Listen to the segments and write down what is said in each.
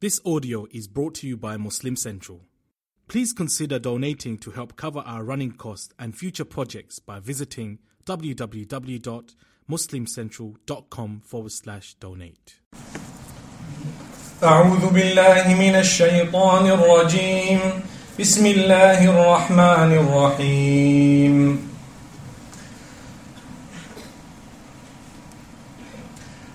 This audio is brought to you by Muslim Central. Please consider donating to help cover our running costs and future projects by visiting www.muslimcentral.com forward slash donate. أعوذ بالله من الشيطان الرجيم بسم الله الرحمن الرحيم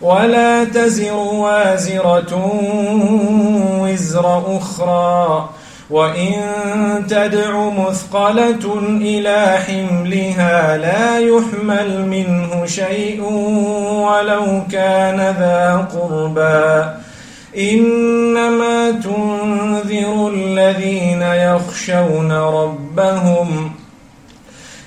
ولا تزر وازرة وزر أخرى. وإن تدع مثقلة إلى حملها لا يحمل منه شيء ولو كان ذا قربى. إنما تنذر الذين يخشون ربهم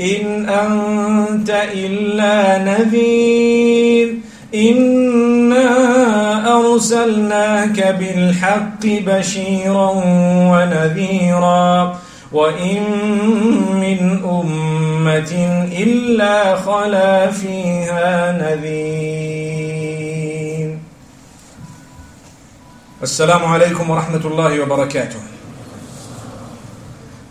إن أنت إلا نذير. إنا أرسلناك بالحق بشيرا ونذيرا. وإن من أمة إلا خلا فيها نذير. السلام عليكم ورحمة الله وبركاته.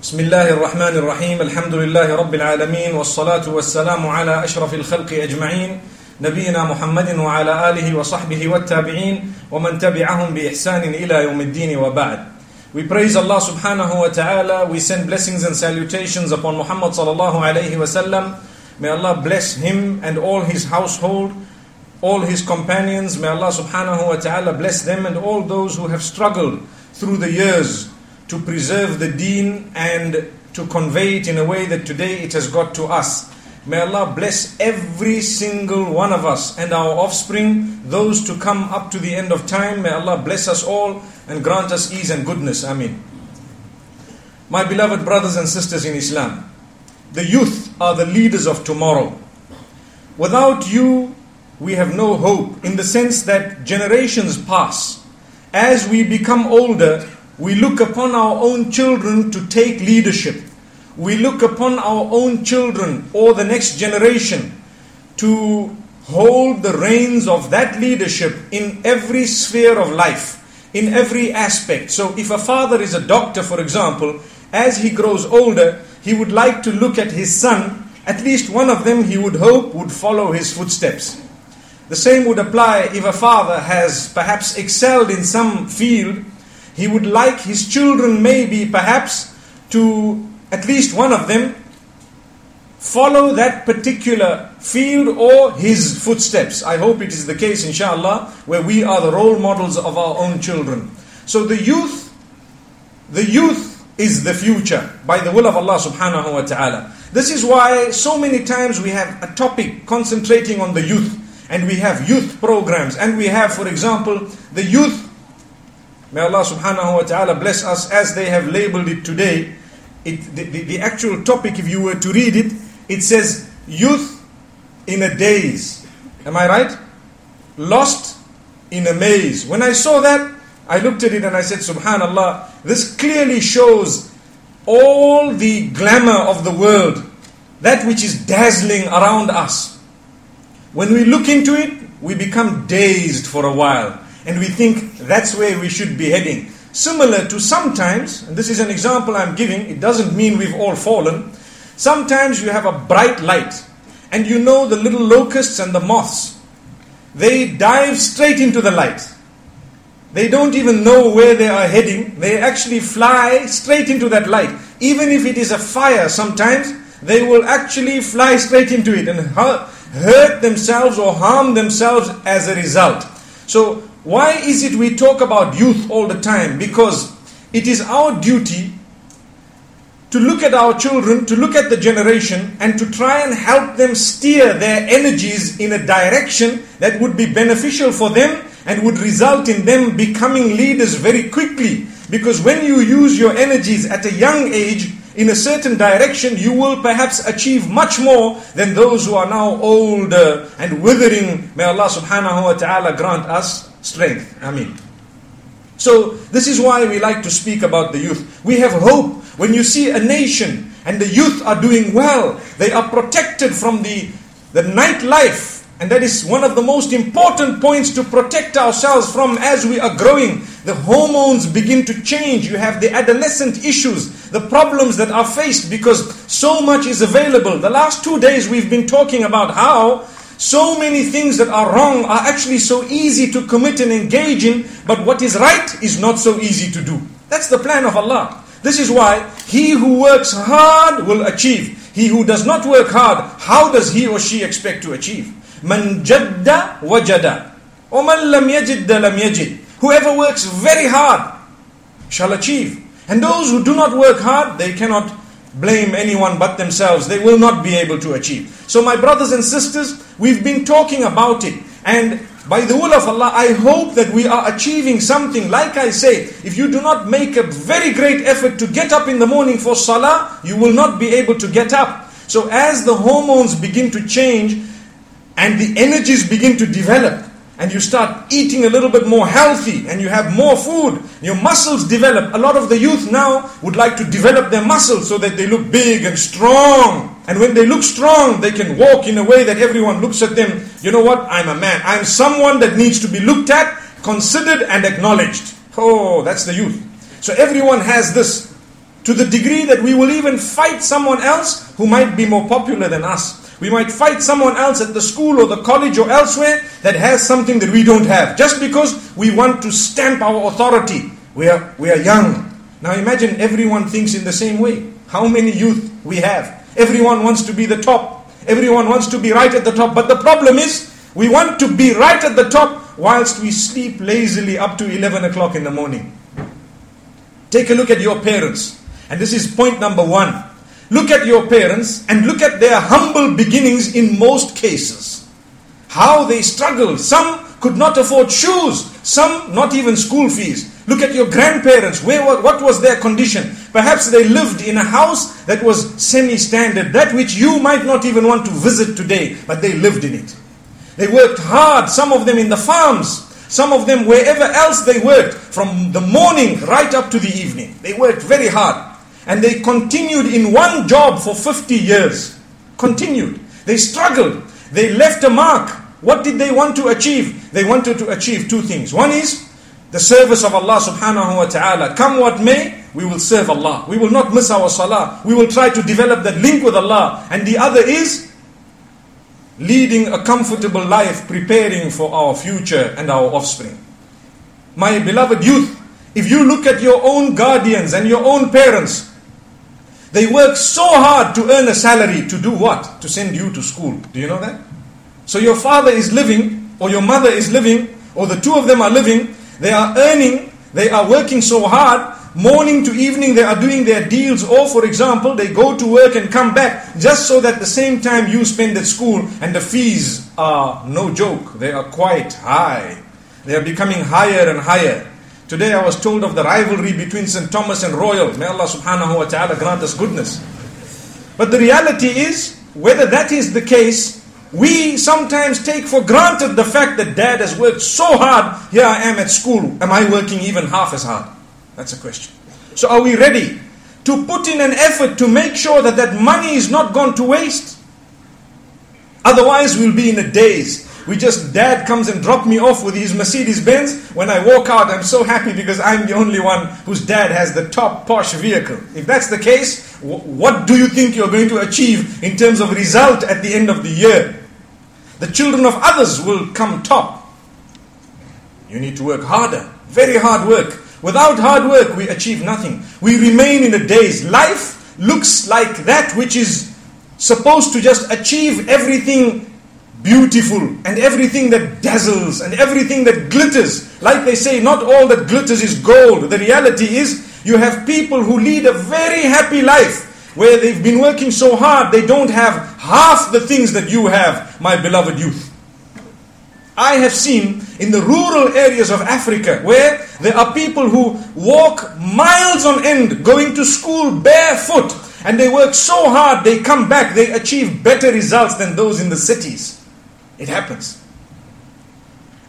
بسم الله الرحمن الرحيم الحمد لله رب العالمين والصلاة والسلام على أشرف الخلق أجمعين نبينا محمد وعلى آله وصحبه والتابعين ومن تبعهم بإحسان إلى يوم الدين وبعد We praise Allah subhanahu wa ta'ala. We send blessings and salutations upon Muhammad sallallahu alayhi wasallam. May Allah bless him and all his household, all his companions. May Allah subhanahu wa ta'ala bless them and all those who have struggled through the years to preserve the deen and to convey it in a way that today it has got to us. May Allah bless every single one of us and our offspring, those to come up to the end of time. May Allah bless us all and grant us ease and goodness. Ameen. My beloved brothers and sisters in Islam, the youth are the leaders of tomorrow. Without you, we have no hope in the sense that generations pass. As we become older, we look upon our own children to take leadership. We look upon our own children or the next generation to hold the reins of that leadership in every sphere of life, in every aspect. So, if a father is a doctor, for example, as he grows older, he would like to look at his son, at least one of them he would hope would follow his footsteps. The same would apply if a father has perhaps excelled in some field he would like his children, maybe perhaps, to at least one of them follow that particular field or his footsteps. I hope it is the case, inshallah, where we are the role models of our own children. So the youth, the youth is the future by the will of Allah subhanahu wa ta'ala. This is why so many times we have a topic concentrating on the youth and we have youth programs and we have, for example, the youth May Allah subhanahu wa ta'ala bless us as they have labeled it today. It, the, the, the, actual topic, if you were to read it, it says youth in a daze. Am I right? Lost in a maze. When I saw that, I looked at it and I said, Subhanallah, this clearly shows all the glamour of the world, that which is dazzling around us, when we look into it, we become dazed for a while and we think that's where we should be heading. Similar to sometimes, and this is an example I'm giving, it doesn't mean we've all fallen. Sometimes you have a bright light and you know the little locusts and the moths, they dive straight into the light. They don't even know where they are heading. They actually fly straight into that light. Even if it is a fire, sometimes they will actually fly straight into it and hurt themselves or harm themselves as a result. So, why is it we talk about youth all the time? Because it is our duty to look at our children, to look at the generation, and to try and help them steer their energies in a direction that would be beneficial for them and would result in them becoming leaders very quickly. Because when you use your energies at a young age in a certain direction, you will perhaps achieve much more than those who are now older uh, and withering. May Allah subhanahu wa ta'ala grant us strength. Ameen. So, this is why we like to speak about the youth. We have hope when you see a nation and the youth are doing well, they are protected from the, the nightlife and that is one of the most important points to protect ourselves from as we are growing. The hormones begin to change. You have the adolescent issues, the problems that are faced because so much is available. The last two days we've been talking about how so many things that are wrong are actually so easy to commit and engage in, but what is right is not so easy to do. That's the plan of Allah. This is why he who works hard will achieve. He who does not work hard, how does he or she expect to achieve? Man jadda wajada. Or man lam yajidda lam yajid. Whoever works very hard shall achieve. And those who do not work hard, they cannot blame anyone but themselves. They will not be able to achieve. So, my brothers and sisters, we've been talking about it. And by the will of Allah, I hope that we are achieving something. Like I say, if you do not make a very great effort to get up in the morning for salah, you will not be able to get up. So, as the hormones begin to change, and the energies begin to develop and you start eating a little bit more healthy and you have more food, your muscles develop. A lot of the youth now would like to develop their muscles so that they look big and strong. And when they look strong, they can walk in a way that everyone looks at them. You know what? I'm a man. I'm someone that needs to be looked at, considered, and acknowledged. Oh, that's the youth. So everyone has this to the degree that we will even fight someone else who might be more popular than us. We might fight someone else at the school or the college or elsewhere that has something that we don't have. Just because we want to stamp our authority. We are, we are young. Now imagine everyone thinks in the same way. How many youth we have. Everyone wants to be the top. Everyone wants to be right at the top. But the problem is, we want to be right at the top whilst we sleep lazily up to 11 o'clock in the morning. Take a look at your parents. And this is point number one. Look at your parents and look at their humble beginnings in most cases. How they struggled. Some could not afford shoes, some not even school fees. Look at your grandparents. Where, what was their condition? Perhaps they lived in a house that was semi standard, that which you might not even want to visit today, but they lived in it. They worked hard, some of them in the farms, some of them wherever else they worked, from the morning right up to the evening. They worked very hard. And they continued in one job for 50 years. Continued. They struggled. They left a mark. What did they want to achieve? They wanted to achieve two things. One is the service of Allah subhanahu wa ta'ala. Come what may, we will serve Allah. We will not miss our salah. We will try to develop that link with Allah. And the other is leading a comfortable life, preparing for our future and our offspring. My beloved youth, if you look at your own guardians and your own parents, they work so hard to earn a salary to do what? To send you to school. Do you know that? So your father is living, or your mother is living, or the two of them are living, they are earning, they are working so hard, morning to evening they are doing their deals, or for example, they go to work and come back just so that the same time you spend at school, and the fees are no joke, they are quite high. They are becoming higher and higher. Today I was told of the rivalry between St. Thomas and Royal. May Allah subhanahu wa ta'ala grant us goodness. But the reality is, whether that is the case, we sometimes take for granted the fact that dad has worked so hard. Here I am at school. Am I working even half as hard? That's a question. So are we ready to put in an effort to make sure that that money is not gone to waste? Otherwise, we'll be in a daze. We just, dad comes and drop me off with his Mercedes Benz. When I walk out, I'm so happy because I'm the only one whose dad has the top posh vehicle. If that's the case, what do you think you're going to achieve in terms of result at the end of the year? The children of others will come top. You need to work harder, very hard work. Without hard work, we achieve nothing. We remain in a daze. Life looks like that which is supposed to just achieve everything beautiful and everything that dazzles and everything that glitters. Like they say, not all that glitters is gold. The reality is, you have people who lead a very happy life where they've been working so hard, they don't have half the things that you have, my beloved youth. I have seen in the rural areas of Africa where there are people who walk miles on end going to school barefoot and they work so hard, they come back, they achieve better results than those in the cities. It happens.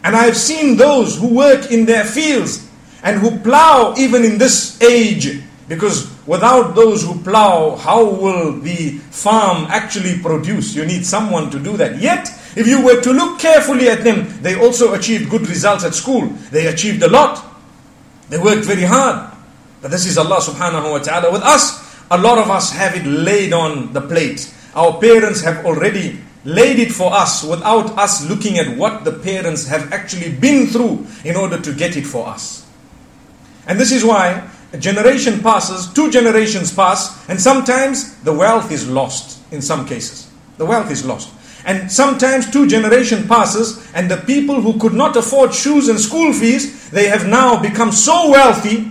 And I have seen those who work in their fields and who plow even in this age. Because without those who plow, how will the farm actually produce? You need someone to do that. Yet, if you were to look carefully at them, they also achieved good results at school. They achieved a lot. They worked very hard. But this is Allah subhanahu wa ta'ala. With us, a lot of us have it laid on the plate. Our parents have already laid it for us without us looking at what the parents have actually been through in order to get it for us. And this is why a generation passes, two generations pass, and sometimes the wealth is lost in some cases. The wealth is lost. And sometimes two generation passes and the people who could not afford shoes and school fees, they have now become so wealthy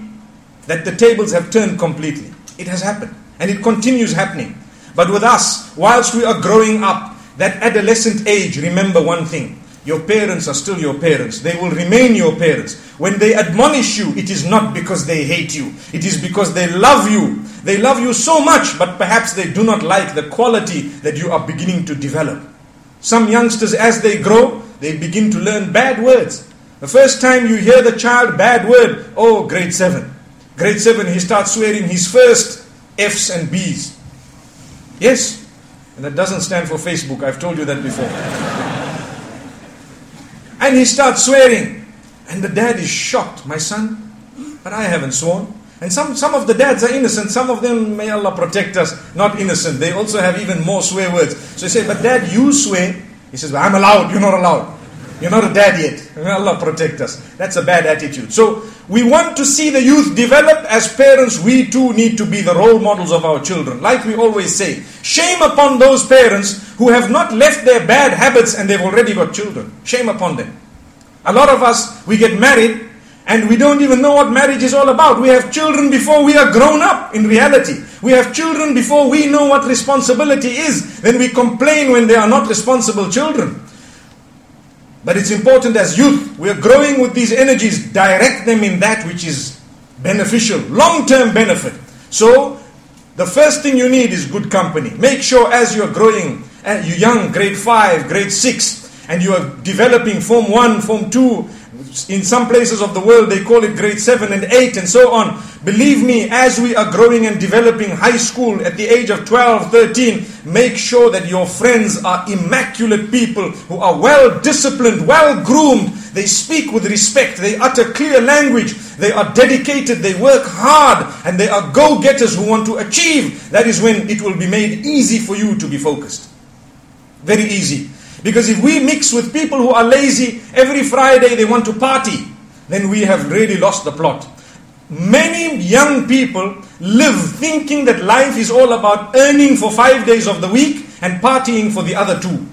that the tables have turned completely. It has happened. And it continues happening. But with us, whilst we are growing up, that adolescent age, remember one thing. Your parents are still your parents. They will remain your parents. When they admonish you, it is not because they hate you. It is because they love you. They love you so much, but perhaps they do not like the quality that you are beginning to develop. Some youngsters, as they grow, they begin to learn bad words. The first time you hear the child, bad word, oh, grade 7. Grade 7, he starts swearing his first F's and B's. Yes, and that doesn't stand for Facebook, I've told you that before. and he starts swearing. And the dad is shocked, my son, but I haven't sworn. And some, some of the dads are innocent, some of them, may Allah protect us, not innocent. They also have even more swear words. So he said, But dad, you swear. He says, I'm allowed, you're not allowed. You're not a dad yet. Allah protect us. That's a bad attitude. So we want to see the youth develop. As parents, we too need to be the role models of our children. Like we always say, shame upon those parents who have not left their bad habits and they've already got children. Shame upon them. A lot of us, we get married and we don't even know what marriage is all about. We have children before we are grown up in reality. We have children before we know what responsibility is. Then we complain when they are not responsible children. But it's important as youth, we are growing with these energies, direct them in that which is beneficial, long term benefit. So, the first thing you need is good company. Make sure as you're growing, uh, you're young, grade 5, grade 6, and you are developing Form 1, Form 2, in some places of the world they call it grade 7 and 8 and so on. Believe me, as we are growing and developing high school at the age of 12, 13, make sure that your friends are immaculate people who are well disciplined, well groomed. They speak with respect, they utter clear language, they are dedicated, they work hard, and they are go getters who want to achieve. That is when it will be made easy for you to be focused. Very easy. Because if we mix with people who are lazy, every Friday they want to party, then we have really lost the plot. Many young people live thinking that life is all about earning for five days of the week and partying for the other two.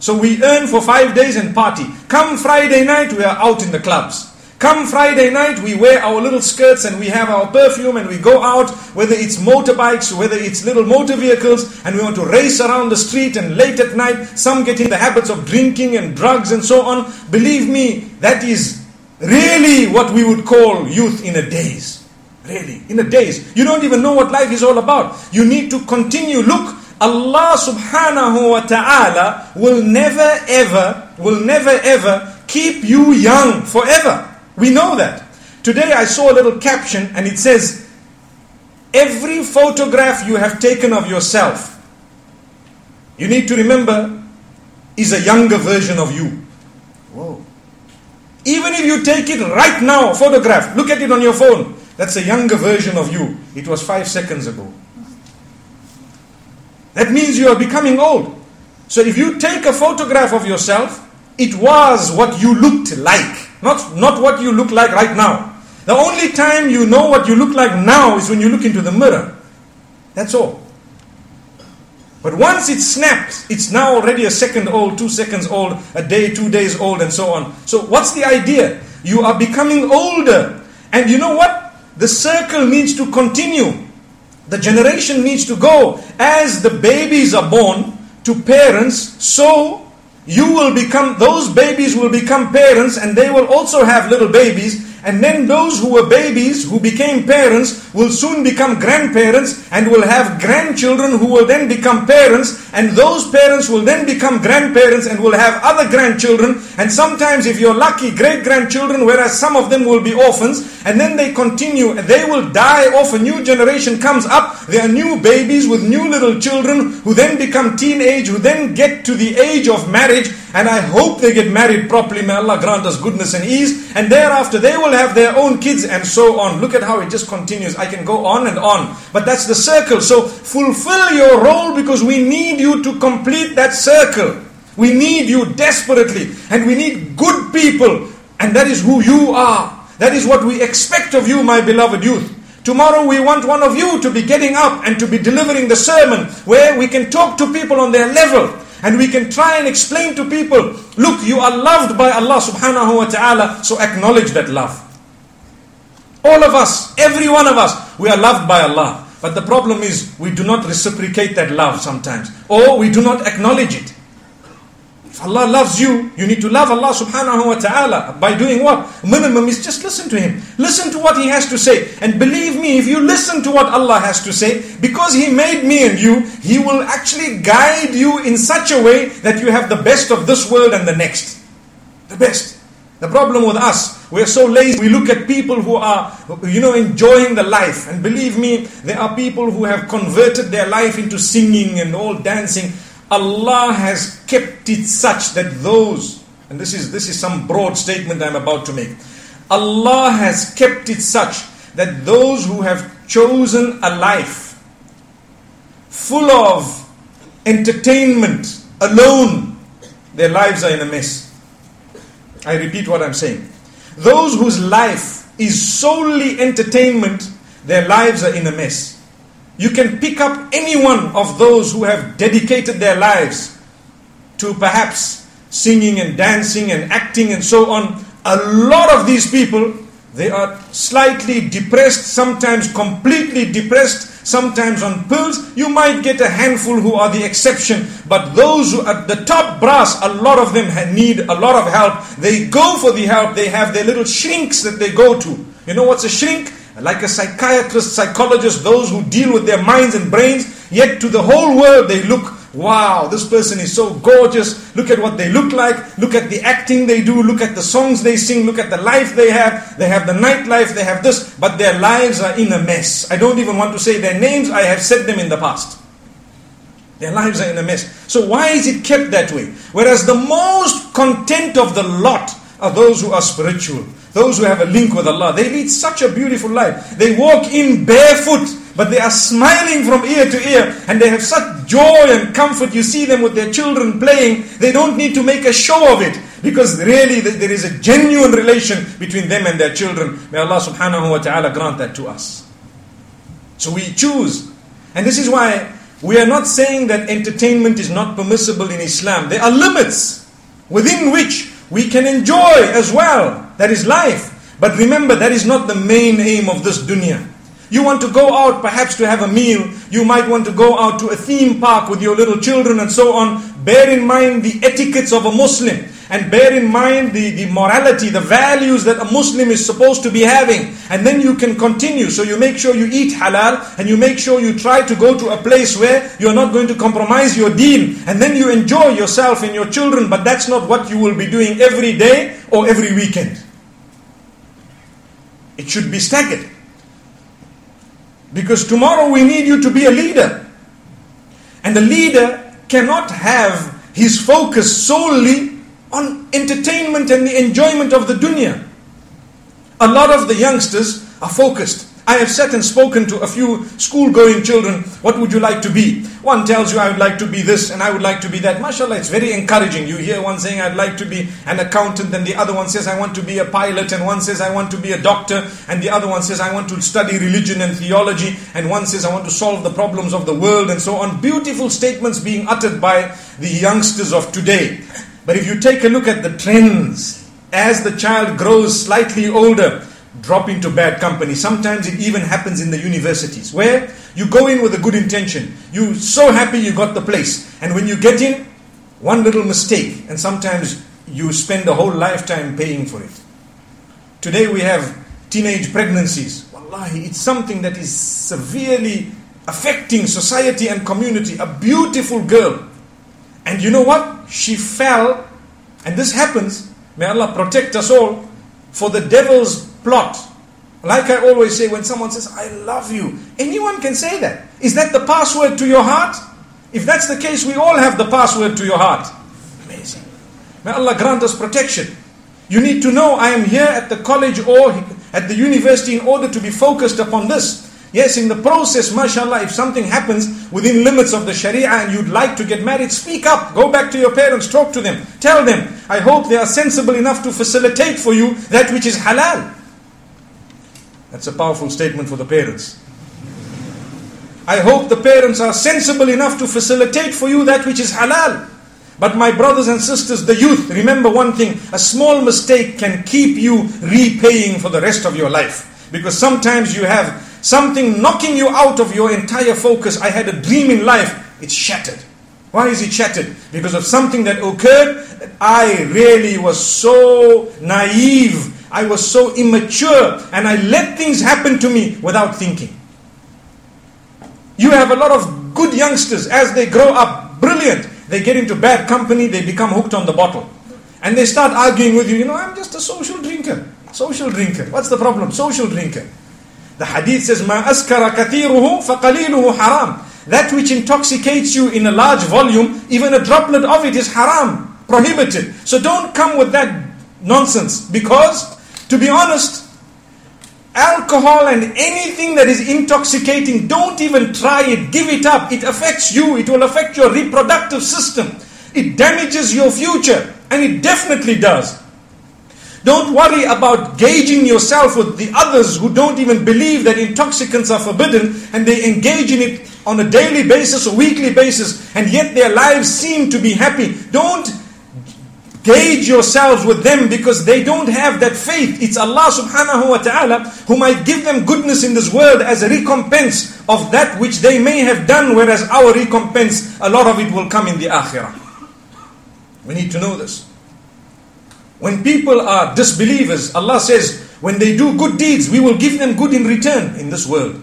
So we earn for five days and party. Come Friday night, we are out in the clubs. Come Friday night, we wear our little skirts and we have our perfume and we go out, whether it's motorbikes, whether it's little motor vehicles, and we want to race around the street and late at night, some get in the habits of drinking and drugs and so on. Believe me, that is really what we would call youth in a daze. Really, in a daze. You don't even know what life is all about. You need to continue. Look, Allah subhanahu wa ta'ala will never ever, will never ever keep you young forever. We know that. Today I saw a little caption and it says, every photograph you have taken of yourself, you need to remember, is a younger version of you. Whoa. Even if you take it right now, photograph, look at it on your phone, that's a younger version of you. It was five seconds ago. That means you are becoming old. So if you take a photograph of yourself, it was what you looked like, not, not what you look like right now. The only time you know what you look like now is when you look into the mirror. That's all. But once it snaps, it's now already a second old, two seconds old, a day, two days old, and so on. So, what's the idea? You are becoming older. And you know what? The circle needs to continue. The generation needs to go. As the babies are born to parents, so you will become, those babies will become parents and they will also have little babies and then those who were babies, who became parents, will soon become grandparents and will have grandchildren who will then become parents. And those parents will then become grandparents and will have other grandchildren. And sometimes, if you're lucky, great grandchildren, whereas some of them will be orphans. And then they continue, they will die off. A new generation comes up. There are new babies with new little children who then become teenage, who then get to the age of marriage. And I hope they get married properly. May Allah grant us goodness and ease. And thereafter, they will have their own kids and so on. Look at how it just continues. I can go on and on. But that's the circle. So fulfill your role because we need you to complete that circle. We need you desperately. And we need good people. And that is who you are. That is what we expect of you, my beloved youth. Tomorrow we want one of you to be getting up and to be delivering the sermon where we can talk to people on their level and we can try and explain to people, look, you are loved by Allah subhanahu wa ta'ala, so acknowledge that love. All of us, every one of us, we are loved by Allah. But the problem is we do not reciprocate that love sometimes, or we do not acknowledge it. If Allah loves you, you need to love Allah subhanahu wa ta'ala by doing what? Minimum is just listen to Him. Listen to what He has to say. And believe me, if you listen to what Allah has to say, because He made me and you, He will actually guide you in such a way that you have the best of this world and the next. The best. The problem with us, we're so lazy. We look at people who are, you know, enjoying the life. And believe me, there are people who have converted their life into singing and all dancing. Allah has kept it such that those, and this is, this is some broad statement I'm about to make. Allah has kept it such that those who have chosen a life full of entertainment alone, their lives are in a mess. I repeat what I'm saying. Those whose life is solely entertainment, their lives are in a mess. You can pick up any one of those who have dedicated their lives to perhaps singing and dancing and acting and so on. A lot of these people, they are slightly depressed, sometimes completely depressed, sometimes on pills. You might get a handful who are the exception, but those who at the top brass, a lot of them need a lot of help. They go for the help. They have their little shrinks that they go to. You know what's a shrink? Like a psychiatrist, psychologist, those who deal with their minds and brains, yet to the whole world they look Wow, this person is so gorgeous. Look at what they look like. Look at the acting they do. Look at the songs they sing. Look at the life they have. They have the nightlife. They have this. But their lives are in a mess. I don't even want to say their names. I have said them in the past. Their lives are in a mess. So why is it kept that way? Whereas the most content of the lot are those who are spiritual. Those who have a link with Allah. They lead such a beautiful life. They walk in barefoot but they are smiling from ear to ear and they have such joy and comfort. You see them with their children playing. They don't need to make a show of it because really there is a genuine relation between them and their children. May Allah subhanahu wa ta'ala grant that to us. So we choose. And this is why we are not saying that entertainment is not permissible in Islam. There are limits within which we can enjoy as well. That is life. But remember, that is not the main aim of this dunya. You want to go out perhaps to have a meal. You might want to go out to a theme park with your little children and so on. Bear in mind the etiquettes of a Muslim. And bear in mind the, the morality, the values that a Muslim is supposed to be having. And then you can continue. So you make sure you eat halal and you make sure you try to go to a place where you're not going to compromise your deen. And then you enjoy yourself and your children. But that's not what you will be doing every day or every weekend. It should be staggered. Because tomorrow we need you to be a leader. And the leader cannot have his focus solely on entertainment and the enjoyment of the dunya. A lot of the youngsters are focused. I have sat and spoken to a few school going children. What would you like to be? One tells you, I would like to be this and I would like to be that. MashaAllah, it's very encouraging. You hear one saying, I'd like to be an accountant, and the other one says, I want to be a pilot, and one says, I want to be a doctor, and the other one says, I want to study religion and theology, and one says, I want to solve the problems of the world, and so on. Beautiful statements being uttered by the youngsters of today. But if you take a look at the trends, as the child grows slightly older, drop into bad company. Sometimes it even happens in the universities where you go in with a good intention. You're so happy you got the place. And when you get in, one little mistake, and sometimes you spend a whole lifetime paying for it. Today we have teenage pregnancies. Wallahi, it's something that is severely affecting society and community. A beautiful girl. And you know what? She fell, and this happens. May Allah protect us all for the devil's plot. Like I always say, when someone says, I love you, anyone can say that. Is that the password to your heart? If that's the case, we all have the password to your heart. Amazing. May Allah grant us protection. You need to know I am here at the college or at the university in order to be focused upon this. Yes, in the process, mashallah, if something happens within limits of the sharia and you'd like to get married, speak up. Go back to your parents, talk to them. Tell them, I hope they are sensible enough to facilitate for you that which is halal. That's a powerful statement for the parents. I hope the parents are sensible enough to facilitate for you that which is halal. But my brothers and sisters, the youth, remember one thing a small mistake can keep you repaying for the rest of your life. Because sometimes you have something knocking you out of your entire focus. I had a dream in life, it's shattered. Why is it shattered? Because of something that occurred that I really was so naive I was so immature and I let things happen to me without thinking. You have a lot of good youngsters as they grow up, brilliant. They get into bad company, they become hooked on the bottle. And they start arguing with you, you know, I'm just a social drinker. Social drinker. What's the problem? Social drinker. The hadith says, Ma askara kathiruhu faqaliluhu haram. That which intoxicates you in a large volume, even a droplet of it is haram, prohibited. So don't come with that nonsense because to be honest, alcohol and anything that is intoxicating, don't even try it, give it up. It affects you, it will affect your reproductive system, it damages your future, and it definitely does. Don't worry about gauging yourself with the others who don't even believe that intoxicants are forbidden and they engage in it on a daily basis or weekly basis and yet their lives seem to be happy. Don't Gauge yourselves with them because they don't have that faith. It's Allah subhanahu wa ta'ala who might give them goodness in this world as a recompense of that which they may have done, whereas our recompense, a lot of it will come in the akhirah. We need to know this. When people are disbelievers, Allah says, when they do good deeds, we will give them good in return in this world.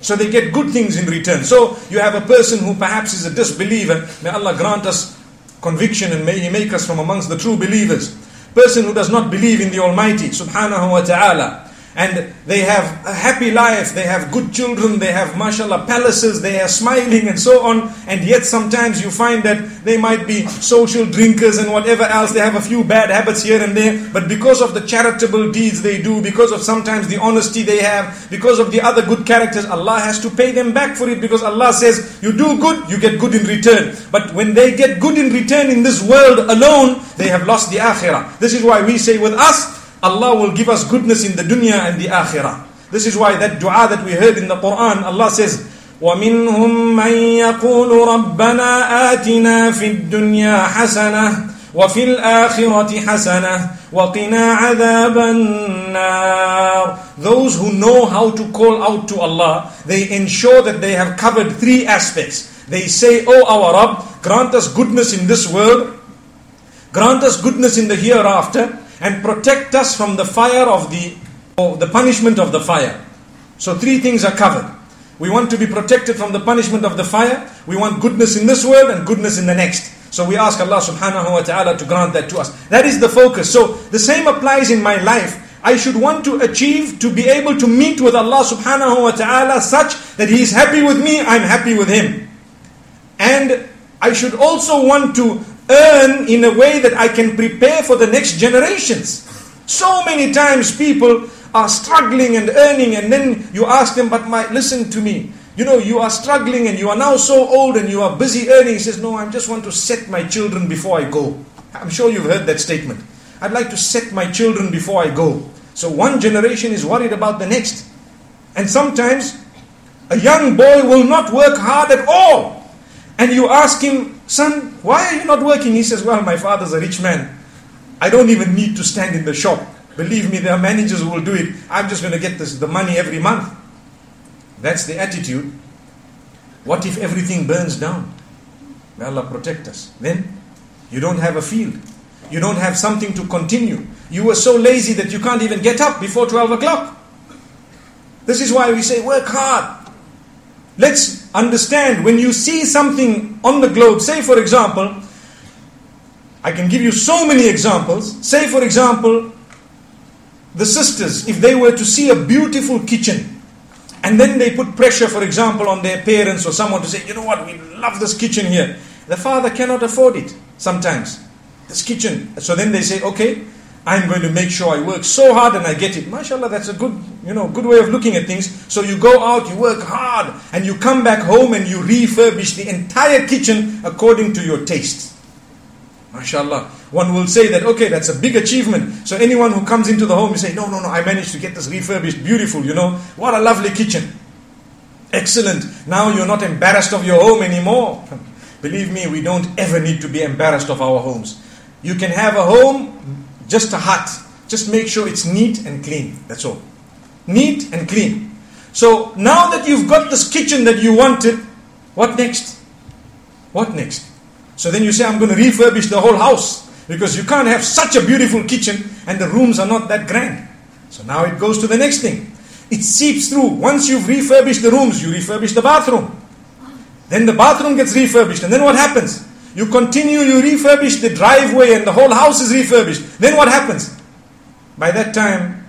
So they get good things in return. So you have a person who perhaps is a disbeliever. May Allah grant us conviction and may He make us from amongst the true believers. Person who does not believe in the Almighty subhanahu wa ta'ala and they have a happy life, they have good children, they have mashallah palaces, they are smiling and so on, and yet sometimes you find that they might be social drinkers and whatever else, they have a few bad habits here and there, but because of the charitable deeds they do, because of sometimes the honesty they have, because of the other good characters, Allah has to pay them back for it because Allah says, you do good, you get good in return. But when they get good in return in this world alone, they have lost the akhirah. This is why we say with us, Allah will give us goodness in the dunya and the akhirah. This is why that dua that we heard in the Quran, Allah says, وَمِنْهُمْ مَنْ يَقُولُ رَبَّنَا آتِنَا فِي الدُّنْيَا حَسَنَةً وفي الآخرة حسنة وقنا عذاب النار Those who know how to call out to Allah, they ensure that they have covered three aspects. They say, Oh our Rabb, grant us goodness in this world, grant us goodness in the hereafter, and protect us from the fire of the, the punishment of the fire. So three things are covered. We want to be protected from the punishment of the fire. We want goodness in this world and goodness in the next. So we ask Allah subhanahu wa ta'ala to grant that to us. That is the focus. So the same applies in my life. I should want to achieve to be able to meet with Allah subhanahu wa ta'ala such that He is happy with me, I'm happy with Him. And I should also want to earn in a way that I can prepare for the next generations. So many times people are struggling and earning, and then you ask them, But my, listen to me. You know, you are struggling and you are now so old and you are busy earning. He says, No, I just want to set my children before I go. I'm sure you've heard that statement. I'd like to set my children before I go. So one generation is worried about the next. And sometimes a young boy will not work hard at all. And you ask him, Son, why are you not working? He says, Well, my father's a rich man. I don't even need to stand in the shop. Believe me, there are managers who will do it. I'm just going to get this, the money every month. That's the attitude. What if everything burns down? May Allah protect us. Then you don't have a field. You don't have something to continue. You were so lazy that you can't even get up before 12 o'clock. This is why we say work hard. Let's understand when you see something on the globe, say for example, I can give you so many examples. Say for example, the sisters, if they were to see a beautiful kitchen, and then they put pressure, for example, on their parents or someone to say, you know what, we love this kitchen here. The father cannot afford it sometimes. This kitchen. So then they say, okay, I'm going to make sure I work so hard and I get it. MashaAllah, that's a good, you know, good way of looking at things. So you go out, you work hard, and you come back home and you refurbish the entire kitchen according to your taste. MashaAllah. One will say that, okay, that's a big achievement. So anyone who comes into the home, you say, no, no, no, I managed to get this refurbished, beautiful, you know. What a lovely kitchen. Excellent. Now you're not embarrassed of your home anymore. Believe me, we don't ever need to be embarrassed of our homes. You can have a home, just a hut. Just make sure it's neat and clean. That's all. Neat and clean. So now that you've got this kitchen that you wanted, what next? What next? So then you say, I'm going to refurbish the whole house because you can't have such a beautiful kitchen and the rooms are not that grand. So now it goes to the next thing. It seeps through. Once you've refurbished the rooms, you refurbish the bathroom. Then the bathroom gets refurbished. And then what happens? You continue, you refurbish the driveway and the whole house is refurbished. Then what happens? By that time,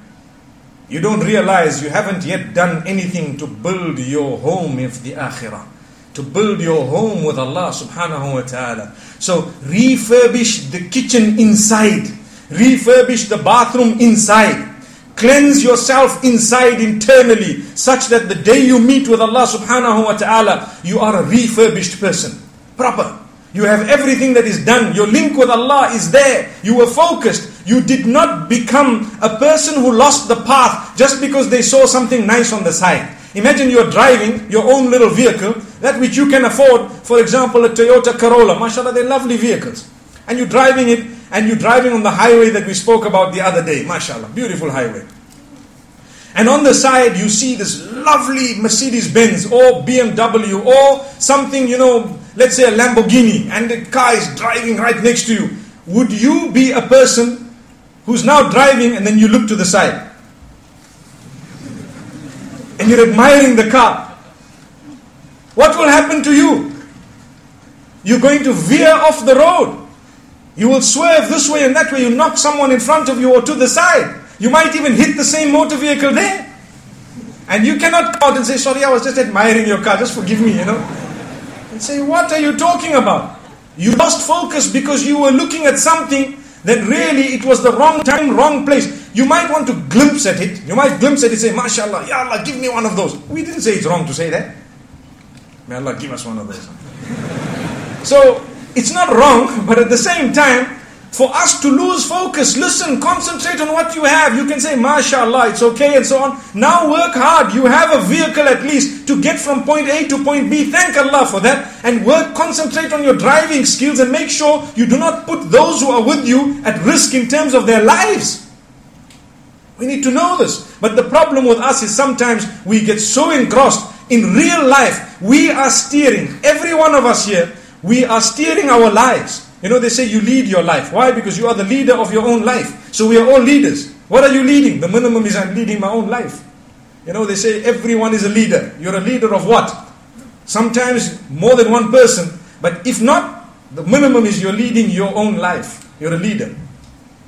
you don't realize you haven't yet done anything to build your home of the akhirah. To build your home with Allah subhanahu wa ta'ala. So refurbish the kitchen inside. Refurbish the bathroom inside. Cleanse yourself inside internally such that the day you meet with Allah subhanahu wa ta'ala, you are a refurbished person. Proper. You have everything that is done. Your link with Allah is there. You were focused. You did not become a person who lost the path just because they saw something nice on the side. Imagine you're driving your own little vehicle, that which you can afford, for example, a Toyota Corolla. MashaAllah, they're lovely vehicles. And you're driving it and you're driving on the highway that we spoke about the other day. MashaAllah, beautiful highway. And on the side, you see this lovely Mercedes Benz or BMW or something, you know, let's say a Lamborghini, and the car is driving right next to you. Would you be a person who's now driving and then you look to the side? And you're admiring the car. What will happen to you? You're going to veer off the road. You will swerve this way and that way. You knock someone in front of you or to the side. You might even hit the same motor vehicle there. And you cannot come out and say, Sorry, I was just admiring your car, just forgive me, you know. And say, What are you talking about? You lost focus because you were looking at something that really it was the wrong time, wrong place. You might want to glimpse at it. You might glimpse at it say, MashaAllah, Ya Allah, give me one of those. We didn't say it's wrong to say that. May Allah give us one of those. so, it's not wrong, but at the same time, for us to lose focus, listen, concentrate on what you have. You can say, MashaAllah, it's okay, and so on. Now work hard. You have a vehicle at least to get from point A to point B. Thank Allah for that. And work, concentrate on your driving skills and make sure you do not put those who are with you at risk in terms of their lives. We need to know this. But the problem with us is sometimes we get so engrossed in real life. We are steering, every one of us here, we are steering our lives. You know, they say you lead your life. Why? Because you are the leader of your own life. So we are all leaders. What are you leading? The minimum is I'm leading my own life. You know, they say everyone is a leader. You're a leader of what? Sometimes more than one person. But if not, the minimum is you're leading your own life. You're a leader.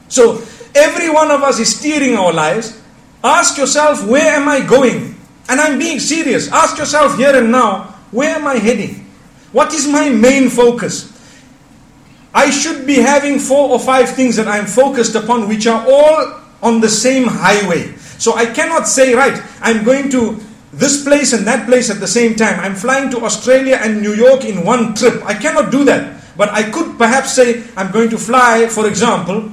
So every one of us is steering our lives, ask yourself, where am I going? And I'm being serious. Ask yourself here and now, where am I heading? What is my main focus? I should be having four or five things that I'm focused upon, which are all on the same highway. So I cannot say, right, I'm going to this place and that place at the same time. I'm flying to Australia and New York in one trip. I cannot do that. But I could perhaps say, I'm going to fly, for example,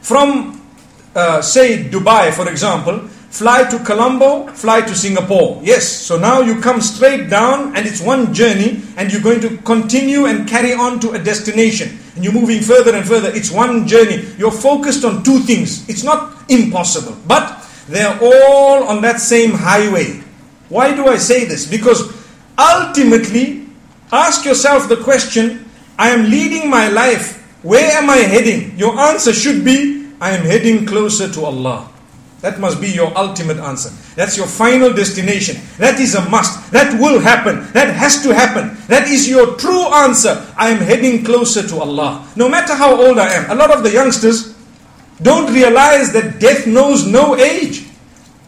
from, uh, say, Dubai, for example, fly to Colombo, fly to Singapore. Yes, so now you come straight down and it's one journey and you're going to continue and carry on to a destination. And you're moving further and further. It's one journey. You're focused on two things. It's not impossible, but they're all on that same highway. Why do I say this? Because ultimately, ask yourself the question I am leading my life. Where am I heading? Your answer should be I am heading closer to Allah. That must be your ultimate answer. That's your final destination. That is a must. That will happen. That has to happen. That is your true answer. I am heading closer to Allah. No matter how old I am. A lot of the youngsters don't realize that death knows no age.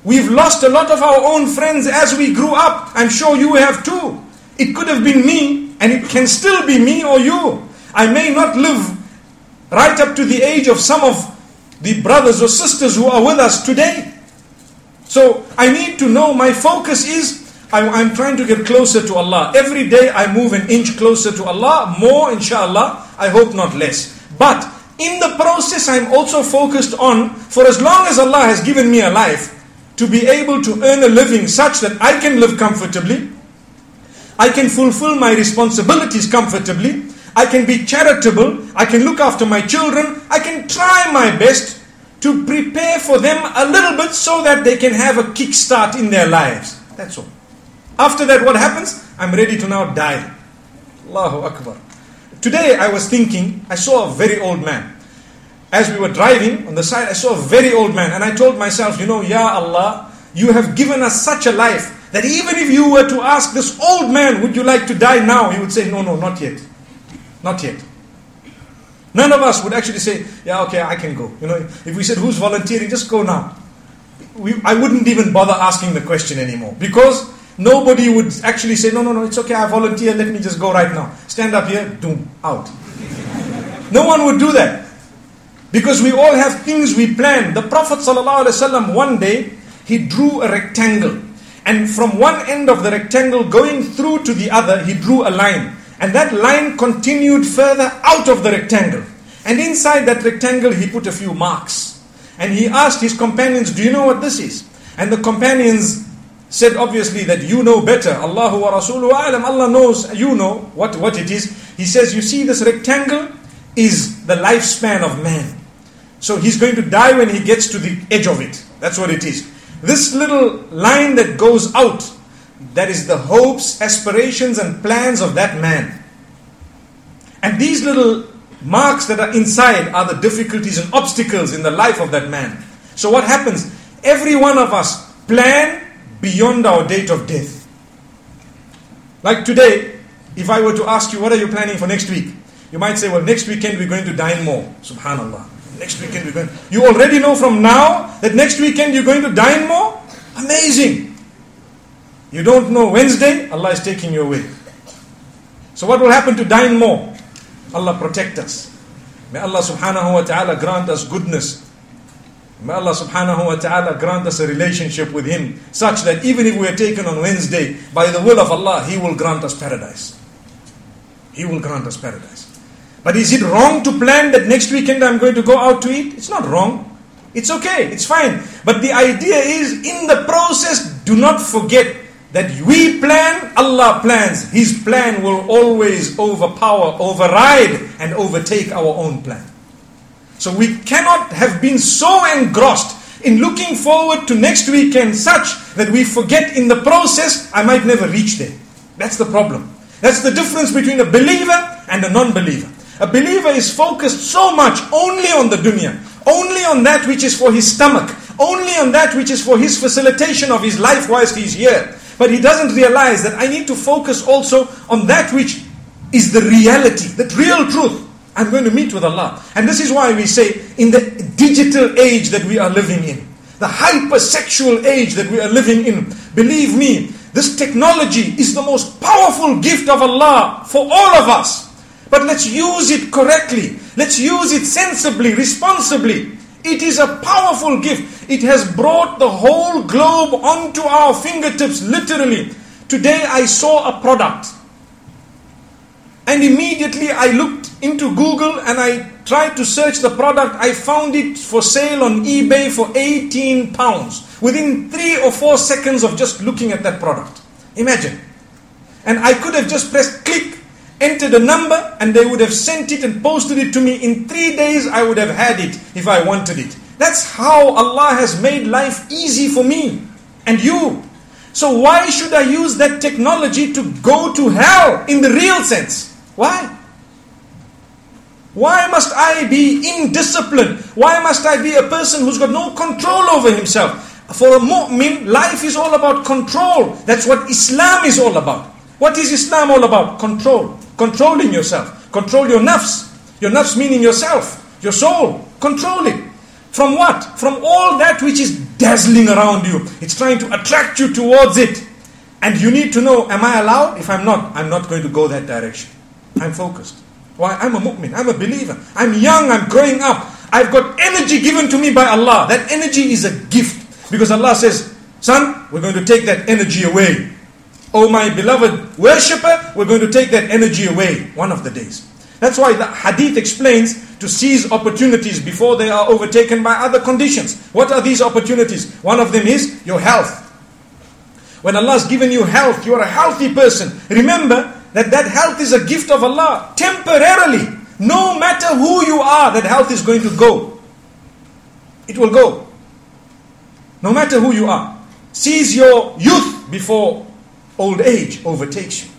We've lost a lot of our own friends as we grew up. I'm sure you have too. It could have been me, and it can still be me or you. I may not live right up to the age of some of the brothers or sisters who are with us today. So I need to know my focus is I'm trying to get closer to Allah. Every day I move an inch closer to Allah, more inshallah, I hope not less. But in the process, I'm also focused on, for as long as Allah has given me a life, to be able to earn a living such that I can live comfortably, I can fulfill my responsibilities comfortably, I can be charitable, I can look after my children, I can try my best to prepare for them a little bit so that they can have a kickstart in their lives. That's all. After that, what happens? I'm ready to now die. Allahu Akbar. Today I was thinking, I saw a very old man. As we were driving on the side, I saw a very old man, and I told myself, you know, Ya Allah, you have given us such a life that even if you were to ask this old man, would you like to die now? He would say, no, no, not yet. Not yet. None of us would actually say, yeah, okay, I can go. You know, if we said, who's volunteering, just go now. We, I wouldn't even bother asking the question anymore because nobody would actually say, no, no, no, it's okay, I volunteer, let me just go right now. Stand up here, doom, out. no one would do that. Because we all have things we plan. The Prophet ﷺ one day, he drew a rectangle. And from one end of the rectangle going through to the other, he drew a line. And that line continued further out of the rectangle. And inside that rectangle, he put a few marks. And he asked his companions, Do you know what this is? And the companions said, obviously, that you know better. Allahu wa Rasuluhu alam. Allah knows, you know what, what it is. He says, You see, this rectangle is the lifespan of man. So he's going to die when he gets to the edge of it. That's what it is. This little line that goes out that is the hopes, aspirations, and plans of that man. And these little marks that are inside are the difficulties and obstacles in the life of that man. So, what happens? Every one of us plan beyond our date of death. Like today, if I were to ask you, what are you planning for next week? You might say, well, next weekend we're going to dine more. Subhanallah. Next weekend we're going. You already know from now that next weekend you're going to dine more? Amazing. You don't know Wednesday, Allah is taking you away. So what will happen to dine more? Allah protect us. May Allah subhanahu wa ta'ala grant us goodness. May Allah subhanahu wa ta'ala grant us a relationship with Him such that even if we are taken on Wednesday, by the will of Allah, He will grant us paradise. He will grant us paradise. But is it wrong to plan that next weekend I'm going to go out to eat? It's not wrong. It's okay, it's fine. But the idea is in the process, do not forget that we plan, Allah plans. His plan will always overpower, override, and overtake our own plan. So we cannot have been so engrossed in looking forward to next weekend such that we forget in the process, I might never reach there. That's the problem. That's the difference between a believer and a non believer. A believer is focused so much only on the dunya, only on that which is for his stomach, only on that which is for his facilitation of his life whilst he's here. But he doesn't realize that I need to focus also on that which is the reality, the real truth. I'm going to meet with Allah. And this is why we say, in the digital age that we are living in, the hypersexual age that we are living in, believe me, this technology is the most powerful gift of Allah for all of us. But let's use it correctly. Let's use it sensibly, responsibly. It is a powerful gift. It has brought the whole globe onto our fingertips, literally. Today I saw a product. And immediately I looked into Google and I tried to search the product. I found it for sale on eBay for 18 pounds within three or four seconds of just looking at that product. Imagine. And I could have just pressed click, entered a number, and they would have sent it and posted it to me. In three days, I would have had it if I wanted it. That's how Allah has made life easy for me and you. So, why should I use that technology to go to hell in the real sense? Why? Why must I be indisciplined? Why must I be a person who's got no control over himself? For a mu'min, life is all about control. That's what Islam is all about. What is Islam all about? Control. Controlling yourself. Control your nafs. Your nafs meaning yourself, your soul. Control it. From what? From all that which is dazzling around you. It's trying to attract you towards it. And you need to know, am I allowed? If I'm not, I'm not going to go that direction. I'm focused. Why? I'm a mu'min. I'm a believer. I'm young. I'm growing up. I've got energy given to me by Allah. That energy is a gift. Because Allah says, Son, we're going to take that energy away. Oh, my beloved worshipper, we're going to take that energy away one of the days. That's why the hadith explains to seize opportunities before they are overtaken by other conditions. What are these opportunities? One of them is your health. When Allah has given you health, you are a healthy person. Remember that that health is a gift of Allah temporarily. No matter who you are, that health is going to go. It will go. No matter who you are. Seize your youth before old age overtakes you.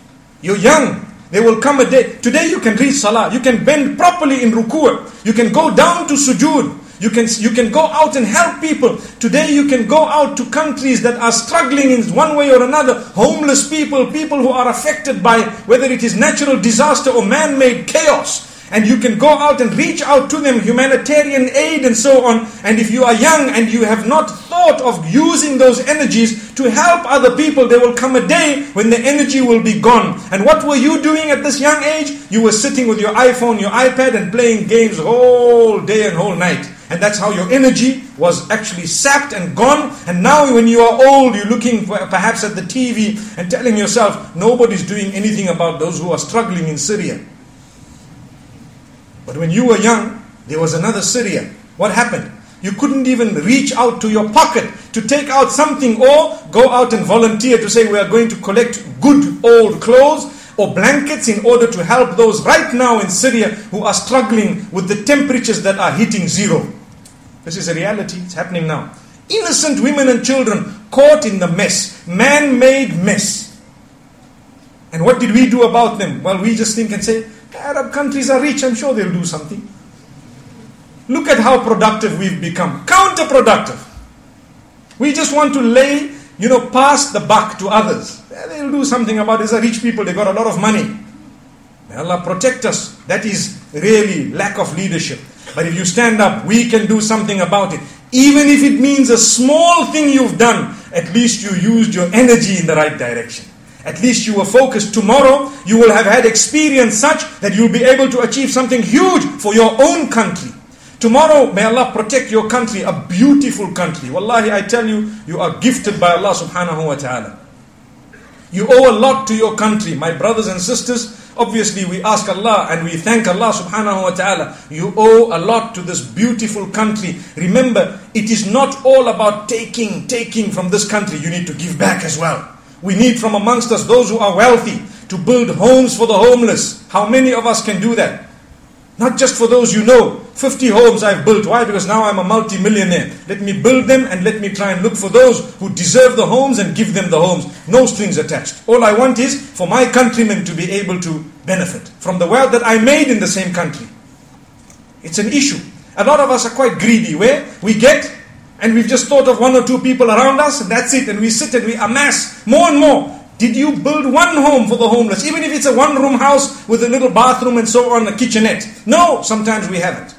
You're young. There will come a day. Today you can read salah. You can bend properly in ruku'. You can go down to sujood. You can, you can go out and help people. Today you can go out to countries that are struggling in one way or another. Homeless people, people who are affected by whether it is natural disaster or man-made chaos. And you can go out and reach out to them, humanitarian aid and so on. And if you are young and you have not thought of using those energies to help other people, there will come a day when the energy will be gone. And what were you doing at this young age? You were sitting with your iPhone, your iPad, and playing games whole day and whole night. And that's how your energy was actually sapped and gone. And now, when you are old, you're looking perhaps at the TV and telling yourself, nobody's doing anything about those who are struggling in Syria. But when you were young, there was another Syria. What happened? You couldn't even reach out to your pocket to take out something or go out and volunteer to say we are going to collect good old clothes or blankets in order to help those right now in Syria who are struggling with the temperatures that are hitting zero. This is a reality, it's happening now. Innocent women and children caught in the mess, man made mess. And what did we do about them? Well, we just think and say, Arab countries are rich, I'm sure they'll do something. Look at how productive we've become. Counterproductive. We just want to lay, you know, pass the buck to others. They'll do something about it. These are rich people, they got a lot of money. May Allah protect us. That is really lack of leadership. But if you stand up, we can do something about it. Even if it means a small thing you've done, at least you used your energy in the right direction. At least you were focused. Tomorrow, you will have had experience such that you'll be able to achieve something huge for your own country. Tomorrow, may Allah protect your country, a beautiful country. Wallahi, I tell you, you are gifted by Allah subhanahu wa ta'ala. You owe a lot to your country. My brothers and sisters, obviously we ask Allah and we thank Allah subhanahu wa ta'ala. You owe a lot to this beautiful country. Remember, it is not all about taking, taking from this country. You need to give back as well. We need from amongst us those who are wealthy to build homes for the homeless. How many of us can do that? Not just for those you know. 50 homes I've built. Why? Because now I'm a multi-millionaire. Let me build them and let me try and look for those who deserve the homes and give them the homes. No strings attached. All I want is for my countrymen to be able to benefit from the wealth that I made in the same country. It's an issue. A lot of us are quite greedy where we get and we've just thought of one or two people around us and that's it and we sit and we amass more and more Did you build one home for the homeless, even if it's a one room house with a little bathroom and so on, a kitchenette? No, sometimes we haven't.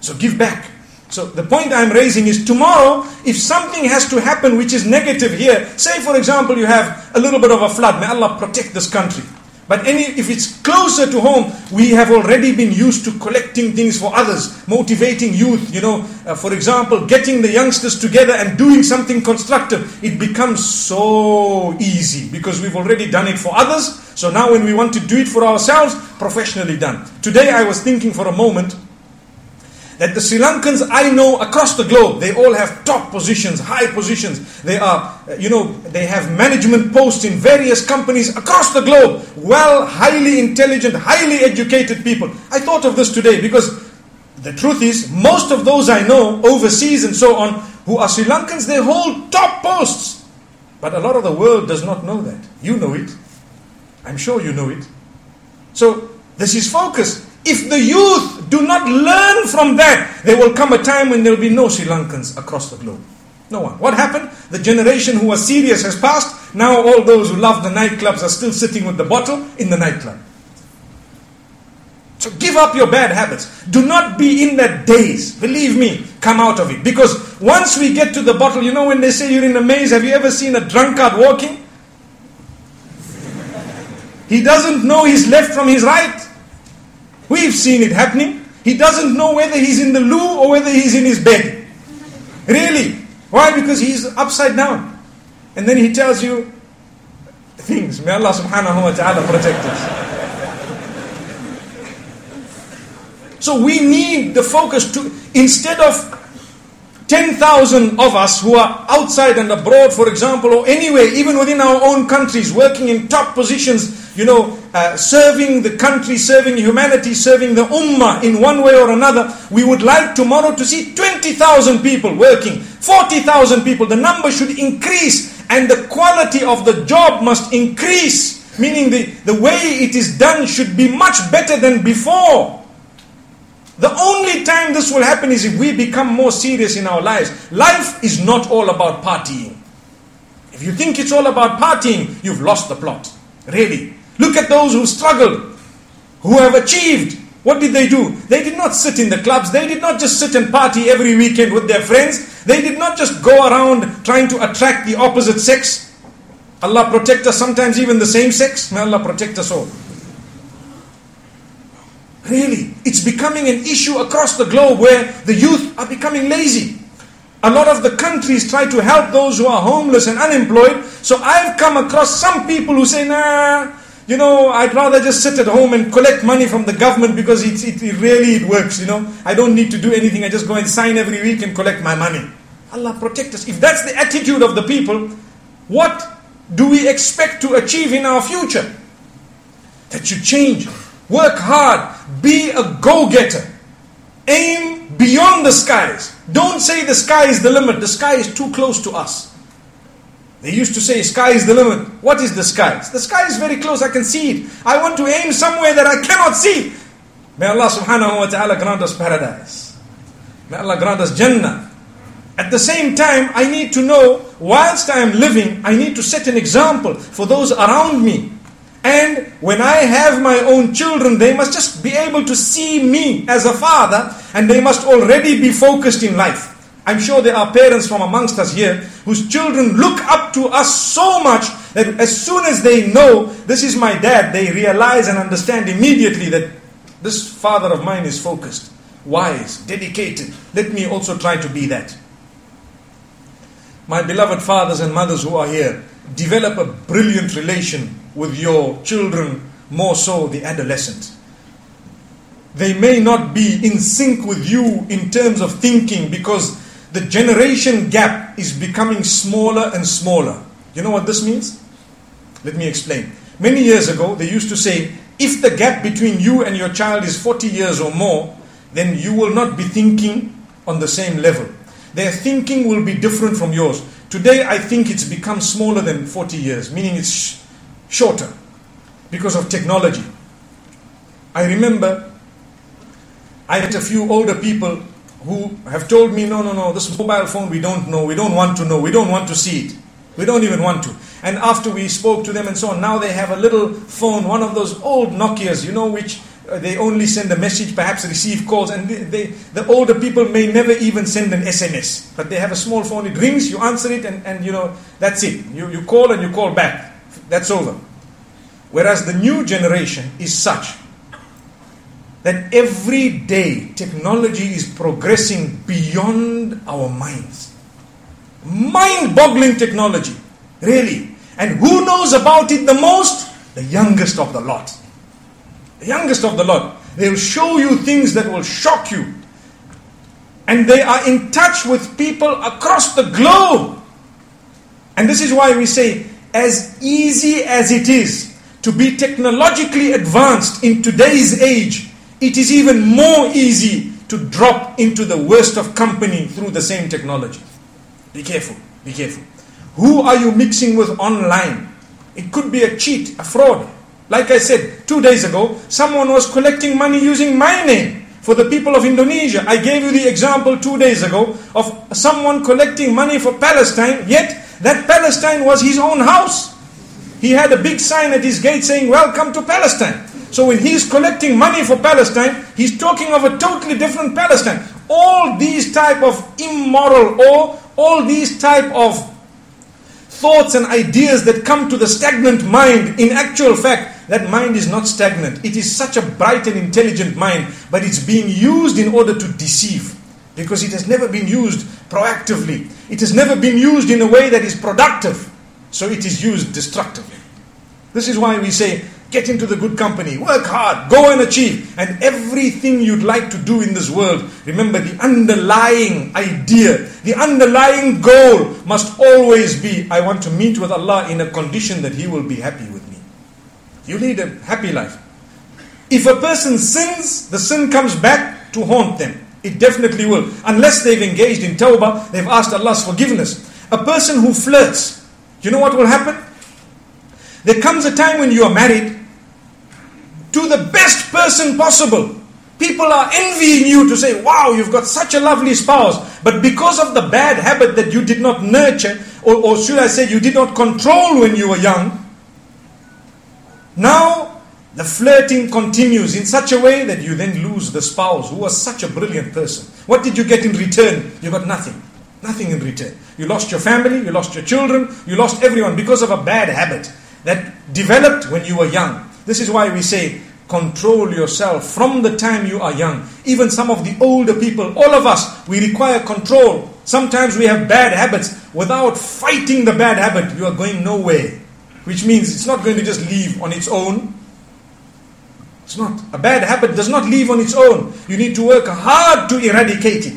So give back. So the point I'm raising is tomorrow, if something has to happen which is negative here, say for example you have a little bit of a flood, may Allah protect this country. But any, if it's closer to home, we have already been used to collecting things for others, motivating youth. You know, uh, for example, getting the youngsters together and doing something constructive. It becomes so easy because we've already done it for others. So now, when we want to do it for ourselves, professionally done. Today, I was thinking for a moment that the Sri Lankans I know across the globe, they all have top positions, high positions. They are, uh, you know, they have management posts in various companies across the globe. Well, highly intelligent, highly educated people. I thought of this today because the truth is, most of those I know overseas and so on, who are Sri Lankans, they hold top posts. But a lot of the world does not know that. You know it. I'm sure you know it. So, this is focus. If the youth do not learn from that, there will come a time when there will be no Sri Lankans across the globe. No one. What happened? The generation who was serious has passed. Now all those who love the nightclubs are still sitting with the bottle in the nightclub. So give up your bad habits. Do not be in that daze. Believe me, come out of it. Because once we get to the bottle, you know when they say you're in a maze, have you ever seen a drunkard walking? He doesn't know his left from his right. We've seen it happening. He doesn't know whether he's in the loo or whether he's in his bed. Really. Why? Because he's upside down. And then he tells you things. May Allah subhanahu wa ta'ala protect us. So we need the focus to, instead of 10,000 of us who are outside and abroad, for example, or anywhere, even within our own countries, working in top positions, you know, uh, serving the country, serving humanity, serving the ummah in one way or another, we would like tomorrow to see 20,000 people working, 40,000 people. The number should increase and the quality of the job must increase. Meaning the, the way it is done should be much better than before. The only time this will happen is if we become more serious in our lives. Life is not all about partying. If you think it's all about partying, you've lost the plot. Really. Look at those who struggled, who have achieved. What did they do? They did not sit in the clubs. They did not just sit and party every weekend with their friends. They did not just go around trying to attract the opposite sex. Allah protect us, sometimes even the same sex. May Allah protect us all. Really, it's becoming an issue across the globe where the youth are becoming lazy. A lot of the countries try to help those who are homeless and unemployed. So I've come across some people who say, nah, you know, I'd rather just sit at home and collect money from the government because it, it, it really it works, you know. I don't need to do anything. I just go and sign every week and collect my money. Allah protect us. If that's the attitude of the people, what do we expect to achieve in our future? That you change. Work hard. Be a go-getter. Aim beyond the skies. Don't say the sky is the limit. The sky is too close to us. They used to say, sky is the limit. What is the sky? The sky is very close, I can see it. I want to aim somewhere that I cannot see. May Allah subhanahu wa ta'ala grant us paradise. May Allah grant us Jannah. At the same time, I need to know, whilst I am living, I need to set an example for those around me. And when I have my own children, they must just be able to see me as a father, and they must already be focused in life. I'm sure there are parents from amongst us here whose children look up to us so much that as soon as they know this is my dad, they realize and understand immediately that this father of mine is focused, wise, dedicated. Let me also try to be that. My beloved fathers and mothers who are here, develop a brilliant relation with your children, more so the adolescent. They may not be in sync with you in terms of thinking because the generation gap is becoming smaller and smaller. You know what this means? Let me explain. Many years ago, they used to say, if the gap between you and your child is 40 years or more, then you will not be thinking on the same level. Their thinking will be different from yours. Today, I think it's become smaller than 40 years, meaning it's shorter because of technology. I remember I met a few older people who have told me, no, no, no, this mobile phone we don't know, we don't want to know, we don't want to see it. We don't even want to. And after we spoke to them and so on, now they have a little phone, one of those old Nokias, you know, which uh, they only send a message, perhaps receive calls, and they, they, the older people may never even send an SMS. But they have a small phone, it rings, you answer it, and, and you know, that's it. You, you call and you call back. That's over. Whereas the new generation is such that every day technology is progressing beyond our minds. Mind boggling technology, really. And who knows about it the most? The youngest of the lot. The youngest of the lot. They'll show you things that will shock you. And they are in touch with people across the globe. And this is why we say, as easy as it is to be technologically advanced in today's age, it is even more easy to drop into the worst of company through the same technology. Be careful, be careful. Who are you mixing with online? It could be a cheat, a fraud. Like I said two days ago, someone was collecting money using my name for the people of Indonesia. I gave you the example two days ago of someone collecting money for Palestine, yet that Palestine was his own house. He had a big sign at his gate saying, Welcome to Palestine. So when he's collecting money for Palestine, he's talking of a totally different Palestine. All these type of immoral or all these type of thoughts and ideas that come to the stagnant mind, in actual fact, that mind is not stagnant. It is such a bright and intelligent mind, but it's being used in order to deceive. Because it has never been used proactively. It has never been used in a way that is productive. So it is used destructively. This is why we say Get into the good company, work hard, go and achieve. And everything you'd like to do in this world, remember the underlying idea, the underlying goal must always be I want to meet with Allah in a condition that He will be happy with. You lead a happy life. If a person sins, the sin comes back to haunt them. It definitely will. Unless they've engaged in tawbah, they've asked Allah's forgiveness. A person who flirts, you know what will happen? There comes a time when you are married to the best person possible. People are envying you to say, wow, you've got such a lovely spouse. But because of the bad habit that you did not nurture, or, or should I say, you did not control when you were young, now the flirting continues in such a way that you then lose the spouse who was such a brilliant person. What did you get in return? You got nothing. Nothing in return. You lost your family, you lost your children, you lost everyone because of a bad habit that developed when you were young. This is why we say, control yourself from the time you are young. Even some of the older people, all of us, we require control. Sometimes we have bad habits. Without fighting the bad habit, you are going nowhere. Which means it's not going to just leave on its own. It's not. A bad habit does not leave on its own. You need to work hard to eradicate it.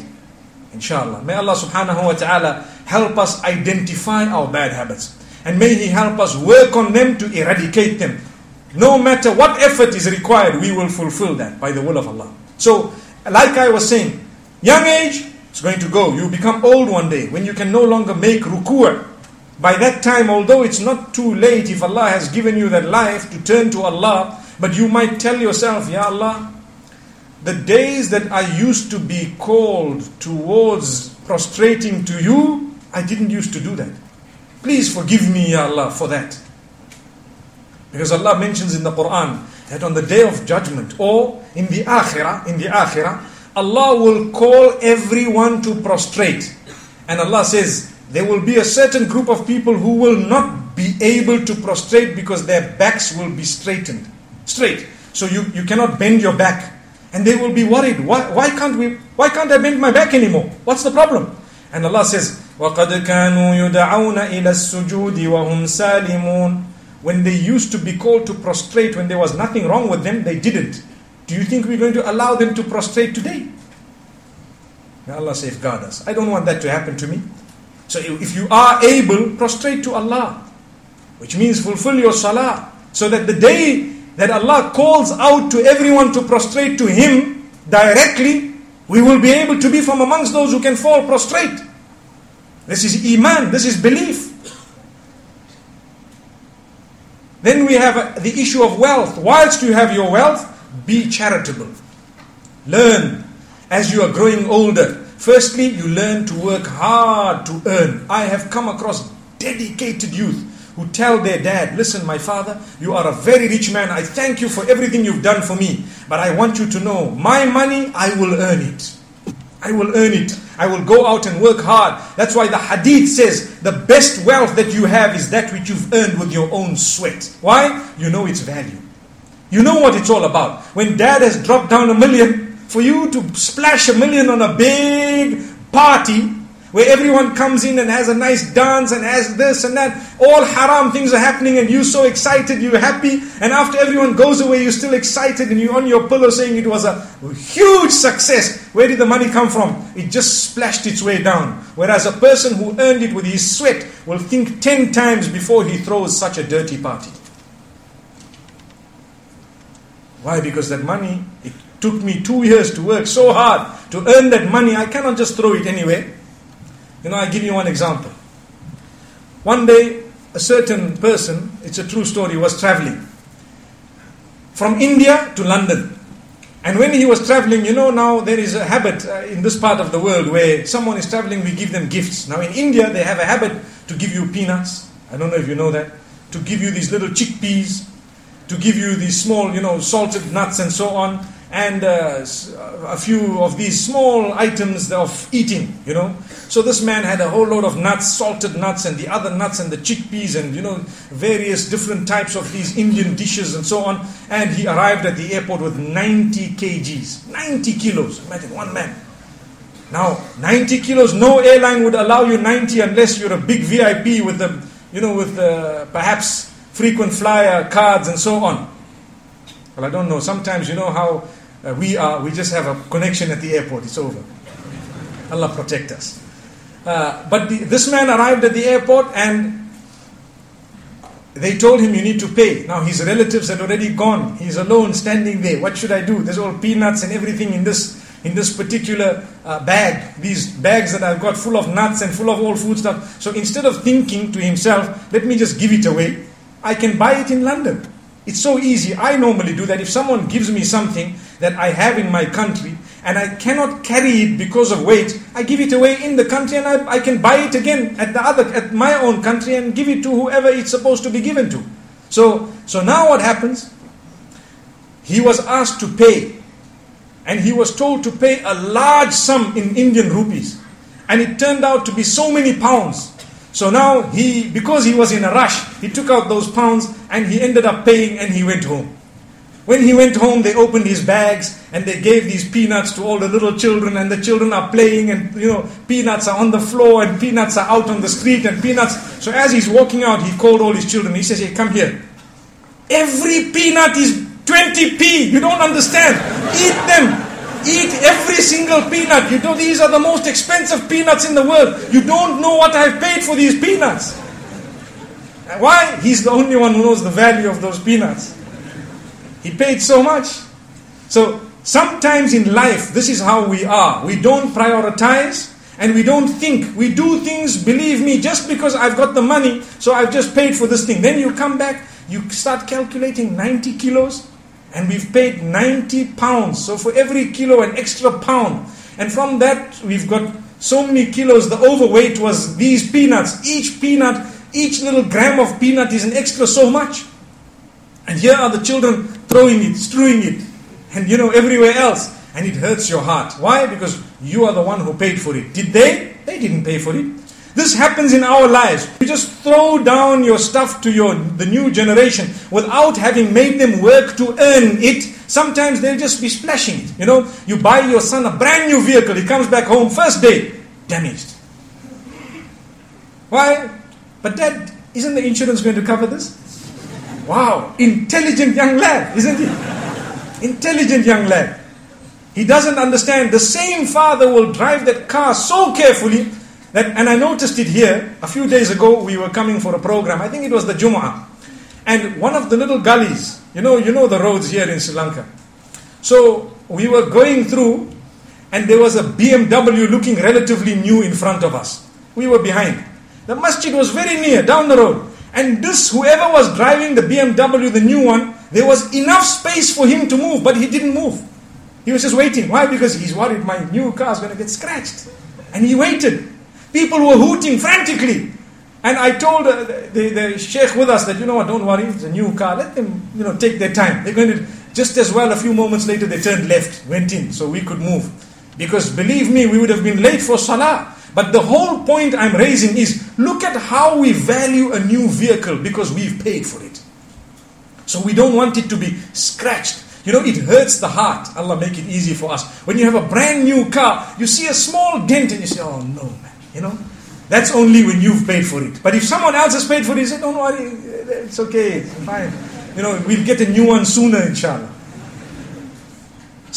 Inshallah. May Allah subhanahu wa ta'ala help us identify our bad habits. And may He help us work on them to eradicate them. No matter what effort is required, we will fulfill that by the will of Allah. So, like I was saying, young age, it's going to go. You become old one day when you can no longer make ruku'. By that time, although it's not too late if Allah has given you that life to turn to Allah, but you might tell yourself, Ya Allah, the days that I used to be called towards prostrating to you, I didn't used to do that. Please forgive me, Ya Allah, for that. Because Allah mentions in the Quran that on the day of judgment or in the akhirah, in the akhirah, Allah will call everyone to prostrate. And Allah says, there will be a certain group of people who will not be able to prostrate because their backs will be straightened. Straight. So you, you cannot bend your back. And they will be worried. Why, why can't we why can't I bend my back anymore? What's the problem? And Allah says, وَقَدْ كَانُوا يُدَعَوْنَ إِلَى السُّجُودِ وَهُمْ سَالِمُونَ when they used to be called to prostrate when there was nothing wrong with them, they didn't. Do you think we're going to allow them to prostrate today? May Allah safeguard us. I don't want that to happen to me. So if you are able, prostrate to Allah, which means fulfill your salah, so that the day that Allah calls out to everyone to prostrate to Him directly, we will be able to be from amongst those who can fall prostrate. This is iman, this is belief. Then we have uh, the issue of wealth. Whilst you have your wealth, be charitable. Learn as you are growing older. Firstly, you learn to work hard to earn. I have come across dedicated youth who tell their dad, Listen, my father, you are a very rich man. I thank you for everything you've done for me. But I want you to know, my money, I will earn it. I will earn it. I will go out and work hard. That's why the hadith says the best wealth that you have is that which you've earned with your own sweat. Why? You know its value. You know what it's all about. When dad has dropped down a million, for you to splash a million on a big party, where everyone comes in and has a nice dance and has this and that. All haram things are happening and you're so excited, you're happy. And after everyone goes away, you're still excited and you're on your pillow saying it was a huge success. Where did the money come from? It just splashed its way down. Whereas a person who earned it with his sweat will think 10 times before he throws such a dirty party. Why? Because that money, it took me two years to work so hard to earn that money. I cannot just throw it anywhere. You know, I give you one example. One day, a certain person, it's a true story, was traveling from India to London. And when he was traveling, you know, now there is a habit uh, in this part of the world where someone is traveling, we give them gifts. Now in India, they have a habit to give you peanuts. I don't know if you know that. To give you these little chickpeas, to give you these small, you know, salted nuts and so on and uh, a few of these small items of eating, you know. So this man had a whole load of nuts, salted nuts, and the other nuts, and the chickpeas, and you know, various different types of these Indian dishes and so on. And he arrived at the airport with 90 kgs, 90 kilos. Imagine one man. Now, 90 kilos, no airline would allow you 90 unless you're a big VIP with the, you know, with the, perhaps frequent flyer cards and so on. Well, I don't know. Sometimes you know how uh, we are, we just have a connection at the airport, it's over. Allah protect us. Uh, but the, this man arrived at the airport and they told him, You need to pay. Now his relatives had already gone. He's alone standing there. What should I do? There's all peanuts and everything in this. In this particular uh, bag, these bags that I've got full of nuts and full of all food stuff. So instead of thinking to himself, let me just give it away, I can buy it in London. It's so easy. I normally do that. If someone gives me something that I have in my country and I cannot carry it because of weight, I give it away in the country and I, I can buy it again at the other at my own country and give it to whoever it's supposed to be given to. So so now what happens? He was asked to pay. And he was told to pay a large sum in Indian rupees. And it turned out to be so many pounds so now he, because he was in a rush, he took out those pounds and he ended up paying and he went home. When he went home, they opened his bags and they gave these peanuts to all the little children, and the children are playing, and you know, peanuts are on the floor, and peanuts are out on the street, and peanuts. So as he's walking out, he called all his children. He says, Hey, come here. Every peanut is 20p. You don't understand. Eat them. Eat every single peanut. You know, these are the most expensive peanuts in the world. You don't know what I've paid for these peanuts. Why? He's the only one who knows the value of those peanuts. He paid so much. So sometimes in life, this is how we are. We don't prioritize and we don't think. We do things, believe me, just because I've got the money, so I've just paid for this thing. Then you come back, you start calculating 90 kilos and we've paid 90 pounds. So for every kilo, an extra pound. And from that, we've got so many kilos. The overweight was these peanuts. Each peanut, each little gram of peanut is an extra so much. And here are the children throwing it, strewing it, and you know, everywhere else. And it hurts your heart. Why? Because you are the one who paid for it. Did they? They didn't pay for it. This happens in our lives. You just throw down your stuff to your the new generation without having made them work to earn it. Sometimes they'll just be splashing it. You know, you buy your son a brand new vehicle, he comes back home first day, damaged. Why? But dad, isn't the insurance going to cover this? Wow, intelligent young lad, isn't he? Intelligent young lad. He doesn't understand. The same father will drive that car so carefully that, and I noticed it here a few days ago. We were coming for a program. I think it was the Jumu'ah, and one of the little gullies. You know, you know the roads here in Sri Lanka. So we were going through, and there was a BMW looking relatively new in front of us. We were behind. The masjid was very near, down the road. And this, whoever was driving the BMW, the new one, there was enough space for him to move, but he didn't move. He was just waiting. Why? Because he's worried my new car is going to get scratched. And he waited. People were hooting frantically. And I told uh, the, the sheikh with us that, you know what, don't worry, it's a new car. Let them, you know, take their time. They're going to, just as well, a few moments later, they turned left, went in, so we could move. Because believe me, we would have been late for salah. But the whole point I'm raising is look at how we value a new vehicle because we've paid for it. So we don't want it to be scratched. You know, it hurts the heart. Allah make it easy for us. When you have a brand new car, you see a small dent and you say, oh no, man. You know, that's only when you've paid for it. But if someone else has paid for it, you say, don't worry, it's okay, it's fine. You know, we'll get a new one sooner, inshallah.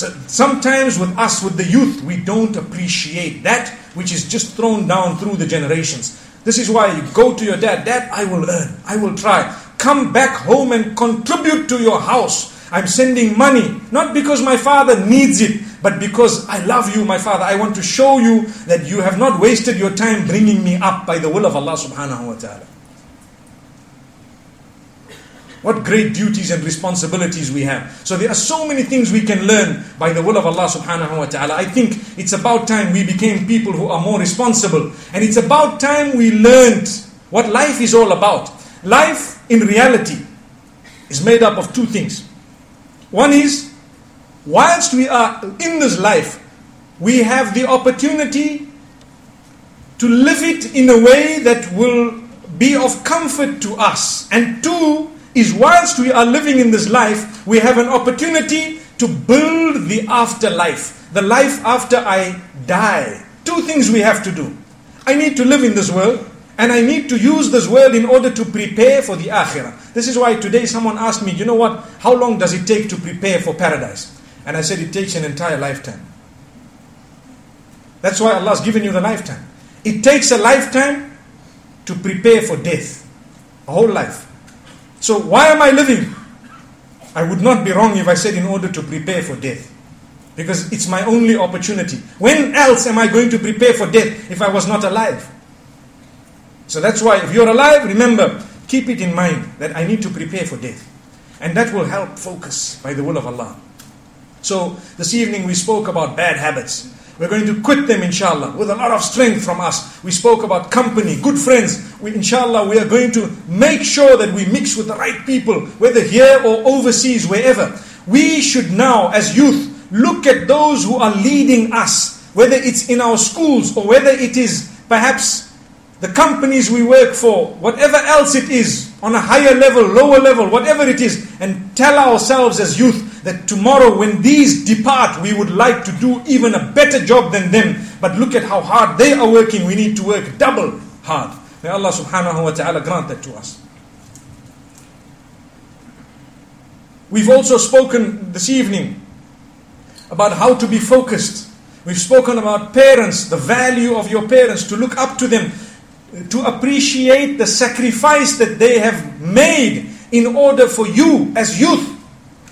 So sometimes with us, with the youth, we don't appreciate that which is just thrown down through the generations. This is why you go to your dad, Dad, I will earn, I will try. Come back home and contribute to your house. I'm sending money, not because my father needs it, but because I love you, my father. I want to show you that you have not wasted your time bringing me up by the will of Allah subhanahu wa ta'ala. What great duties and responsibilities we have. So there are so many things we can learn by the will of Allah subhanahu wa ta'ala. I think it's about time we became people who are more responsible. And it's about time we learned what life is all about. Life in reality is made up of two things. One is, whilst we are in this life, we have the opportunity to live it in a way that will be of comfort to us. And two, is whilst we are living in this life, we have an opportunity to build the afterlife, the life after I die. Two things we have to do. I need to live in this world, and I need to use this world in order to prepare for the akhirah. This is why today someone asked me, you know what, how long does it take to prepare for paradise? And I said, it takes an entire lifetime. That's why Allah has given you the lifetime. It takes a lifetime to prepare for death, a whole life. So why am I living? I would not be wrong if I said in order to prepare for death. Because it's my only opportunity. When else am I going to prepare for death if I was not alive? So that's why if you're alive, remember, keep it in mind that I need to prepare for death. And that will help focus by the will of Allah. So this evening we spoke about bad habits. We're going to quit them, inshallah, with a lot of strength from us. We spoke about company, good friends. We, inshallah, we are going to make sure that we mix with the right people, whether here or overseas, wherever. We should now, as youth, look at those who are leading us, whether it's in our schools or whether it is perhaps the companies we work for, whatever else it is, on a higher level, lower level, whatever it is, and tell ourselves as youth that tomorrow when these depart, we would like to do even a better job than them. But look at how hard they are working. We need to work double hard. May Allah subhanahu wa ta'ala grant that to us. We've also spoken this evening about how to be focused. We've spoken about parents, the value of your parents, to look up to them, to appreciate the sacrifice that they have made in order for you as youth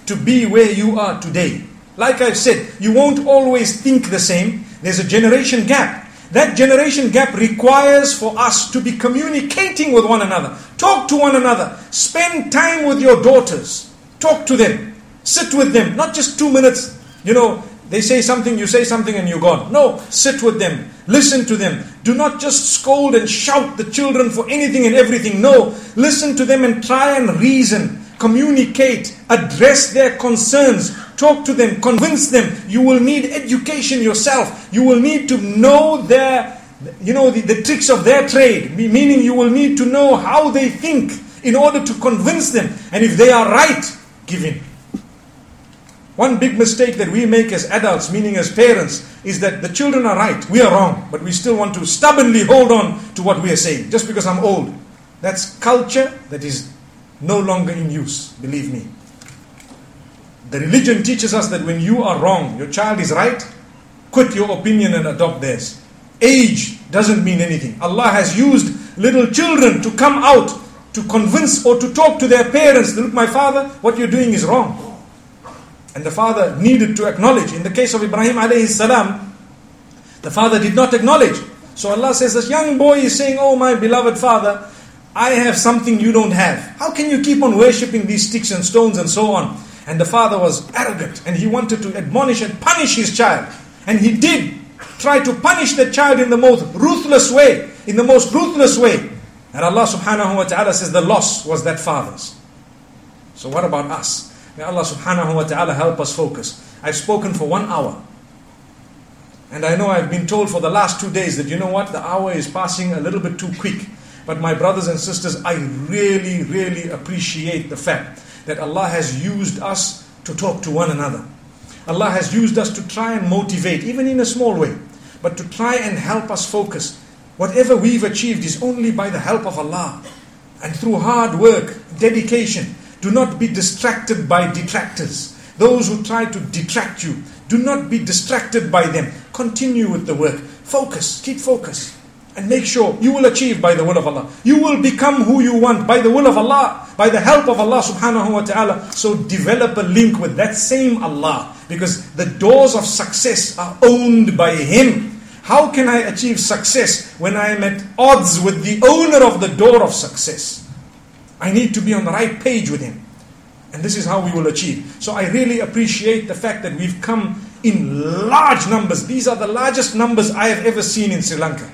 to be where you are today. Like I've said, you won't always think the same. There's a generation gap. That generation gap requires for us to be communicating with one another. Talk to one another. Spend time with your daughters. Talk to them. Sit with them. Not just two minutes. You know, they say something, you say something, and you're gone. No, sit with them. Listen to them. Do not just scold and shout the children for anything and everything. No, listen to them and try and reason communicate, address their concerns, talk to them, convince them. You will need education yourself. You will need to know their, you know, the, the tricks of their trade, meaning you will need to know how they think in order to convince them. And if they are right, give in. One big mistake that we make as adults, meaning as parents, is that the children are right, we are wrong, but we still want to stubbornly hold on to what we are saying just because I'm old. That's culture that is no longer in use, believe me. The religion teaches us that when you are wrong, your child is right, quit your opinion and adopt theirs. Age doesn't mean anything. Allah has used little children to come out to convince or to talk to their parents. Look, my father, what you're doing is wrong. And the father needed to acknowledge. In the case of Ibrahim alayhi salam, the father did not acknowledge. So Allah says, this young boy is saying, Oh my beloved father, I have something you don't have. How can you keep on worshipping these sticks and stones and so on? And the father was arrogant and he wanted to admonish and punish his child. And he did try to punish the child in the most ruthless way. In the most ruthless way. And Allah subhanahu wa ta'ala says the loss was that father's. So what about us? May Allah subhanahu wa ta'ala help us focus. I've spoken for one hour. And I know I've been told for the last two days that you know what, the hour is passing a little bit too quick. But my brothers and sisters, I really, really appreciate the fact that Allah has used us to talk to one another. Allah has used us to try and motivate, even in a small way, but to try and help us focus. Whatever we've achieved is only by the help of Allah and through hard work, dedication. Do not be distracted by detractors. Those who try to detract you, do not be distracted by them. Continue with the work. Focus, keep focus. And make sure you will achieve by the will of Allah. You will become who you want by the will of Allah, by the help of Allah subhanahu wa ta'ala. So develop a link with that same Allah. Because the doors of success are owned by Him. How can I achieve success when I am at odds with the owner of the door of success? I need to be on the right page with Him. And this is how we will achieve. So I really appreciate the fact that we've come in large numbers. These are the largest numbers I have ever seen in Sri Lanka.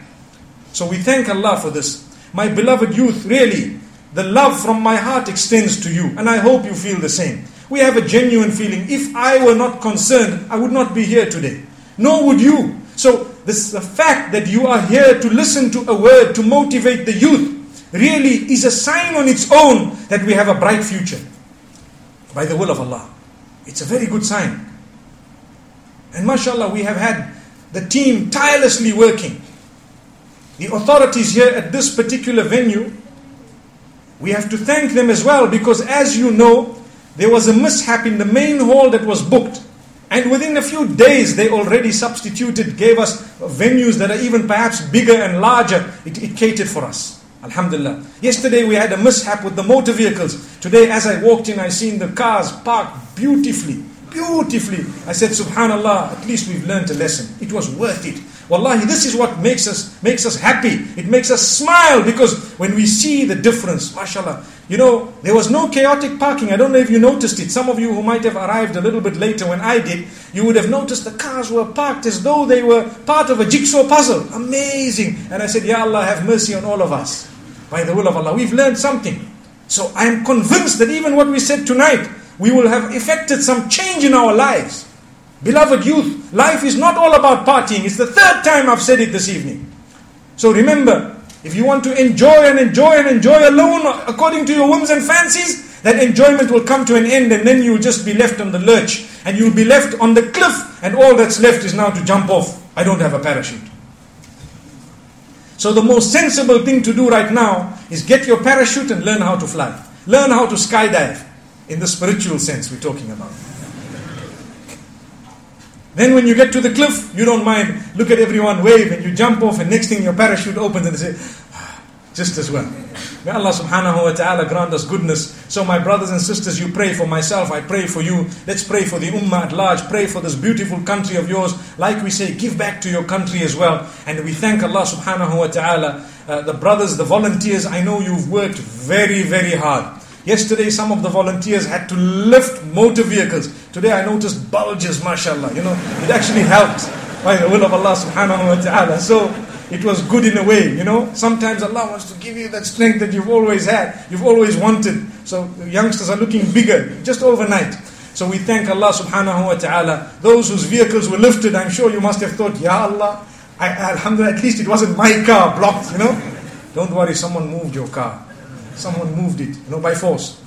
So we thank Allah for this. My beloved youth, really, the love from my heart extends to you, and I hope you feel the same. We have a genuine feeling. If I were not concerned, I would not be here today. Nor would you. So, this the fact that you are here to listen to a word to motivate the youth really is a sign on its own that we have a bright future. By the will of Allah. It's a very good sign. And mashallah, we have had the team tirelessly working. The authorities here at this particular venue, we have to thank them as well because, as you know, there was a mishap in the main hall that was booked. And within a few days, they already substituted, gave us venues that are even perhaps bigger and larger. It, it catered for us. Alhamdulillah. Yesterday we had a mishap with the motor vehicles. Today, as I walked in, I seen the cars parked beautifully. Beautifully. I said, Subhanallah, at least we've learned a lesson. It was worth it. Wallahi, this is what makes us makes us happy. It makes us smile because when we see the difference, mashallah. You know, there was no chaotic parking. I don't know if you noticed it. Some of you who might have arrived a little bit later when I did, you would have noticed the cars were parked as though they were part of a jigsaw puzzle. Amazing. And I said, Ya Allah, have mercy on all of us. By the will of Allah. We've learned something. So I am convinced that even what we said tonight, we will have effected some change in our lives. Beloved youth, life is not all about partying. It's the third time I've said it this evening. So remember, if you want to enjoy and enjoy and enjoy alone according to your whims and fancies, that enjoyment will come to an end and then you'll just be left on the lurch and you'll be left on the cliff and all that's left is now to jump off. I don't have a parachute. So the most sensible thing to do right now is get your parachute and learn how to fly. Learn how to skydive in the spiritual sense we're talking about. Then when you get to the cliff, you don't mind, look at everyone wave and you jump off and next thing your parachute opens and they say, ah, just as well. May Allah subhanahu wa ta'ala grant us goodness. So my brothers and sisters, you pray for myself, I pray for you. Let's pray for the ummah at large. Pray for this beautiful country of yours. Like we say, give back to your country as well. And we thank Allah subhanahu wa ta'ala. Uh, the brothers, the volunteers, I know you've worked very, very hard. Yesterday, some of the volunteers had to lift motor vehicles. Today, I noticed bulges, mashallah. You know, it actually helped by the will of Allah subhanahu wa ta'ala. So, it was good in a way, you know. Sometimes Allah wants to give you that strength that you've always had, you've always wanted. So, youngsters are looking bigger just overnight. So, we thank Allah subhanahu wa ta'ala. Those whose vehicles were lifted, I'm sure you must have thought, Ya Allah, I, Alhamdulillah, at least it wasn't my car blocked, you know. Don't worry, someone moved your car. Someone moved it, you know, by force.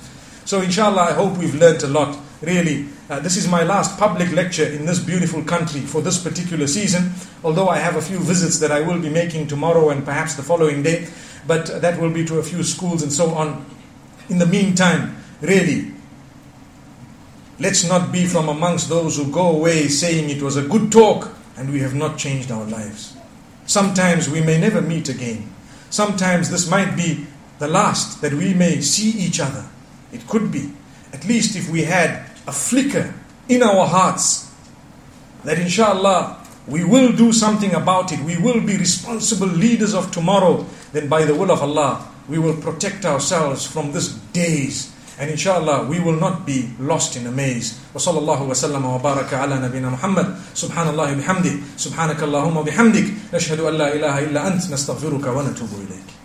So, inshallah, I hope we've learnt a lot. Really, uh, this is my last public lecture in this beautiful country for this particular season. Although I have a few visits that I will be making tomorrow and perhaps the following day, but that will be to a few schools and so on. In the meantime, really, let's not be from amongst those who go away saying it was a good talk and we have not changed our lives. Sometimes we may never meet again. Sometimes this might be the last that we may see each other. It could be, at least if we had a flicker in our hearts that inshallah we will do something about it, we will be responsible leaders of tomorrow, then by the will of Allah, we will protect ourselves from this daze, And inshallah, we will not be lost in a maze. وصلى الله وسلم وبارك على نبينا محمد سبحان الله bihamdi. سبحانك اللهم وبحمدك نشهد أن لا إله إلا أنت نستغفرك ونتوب إليك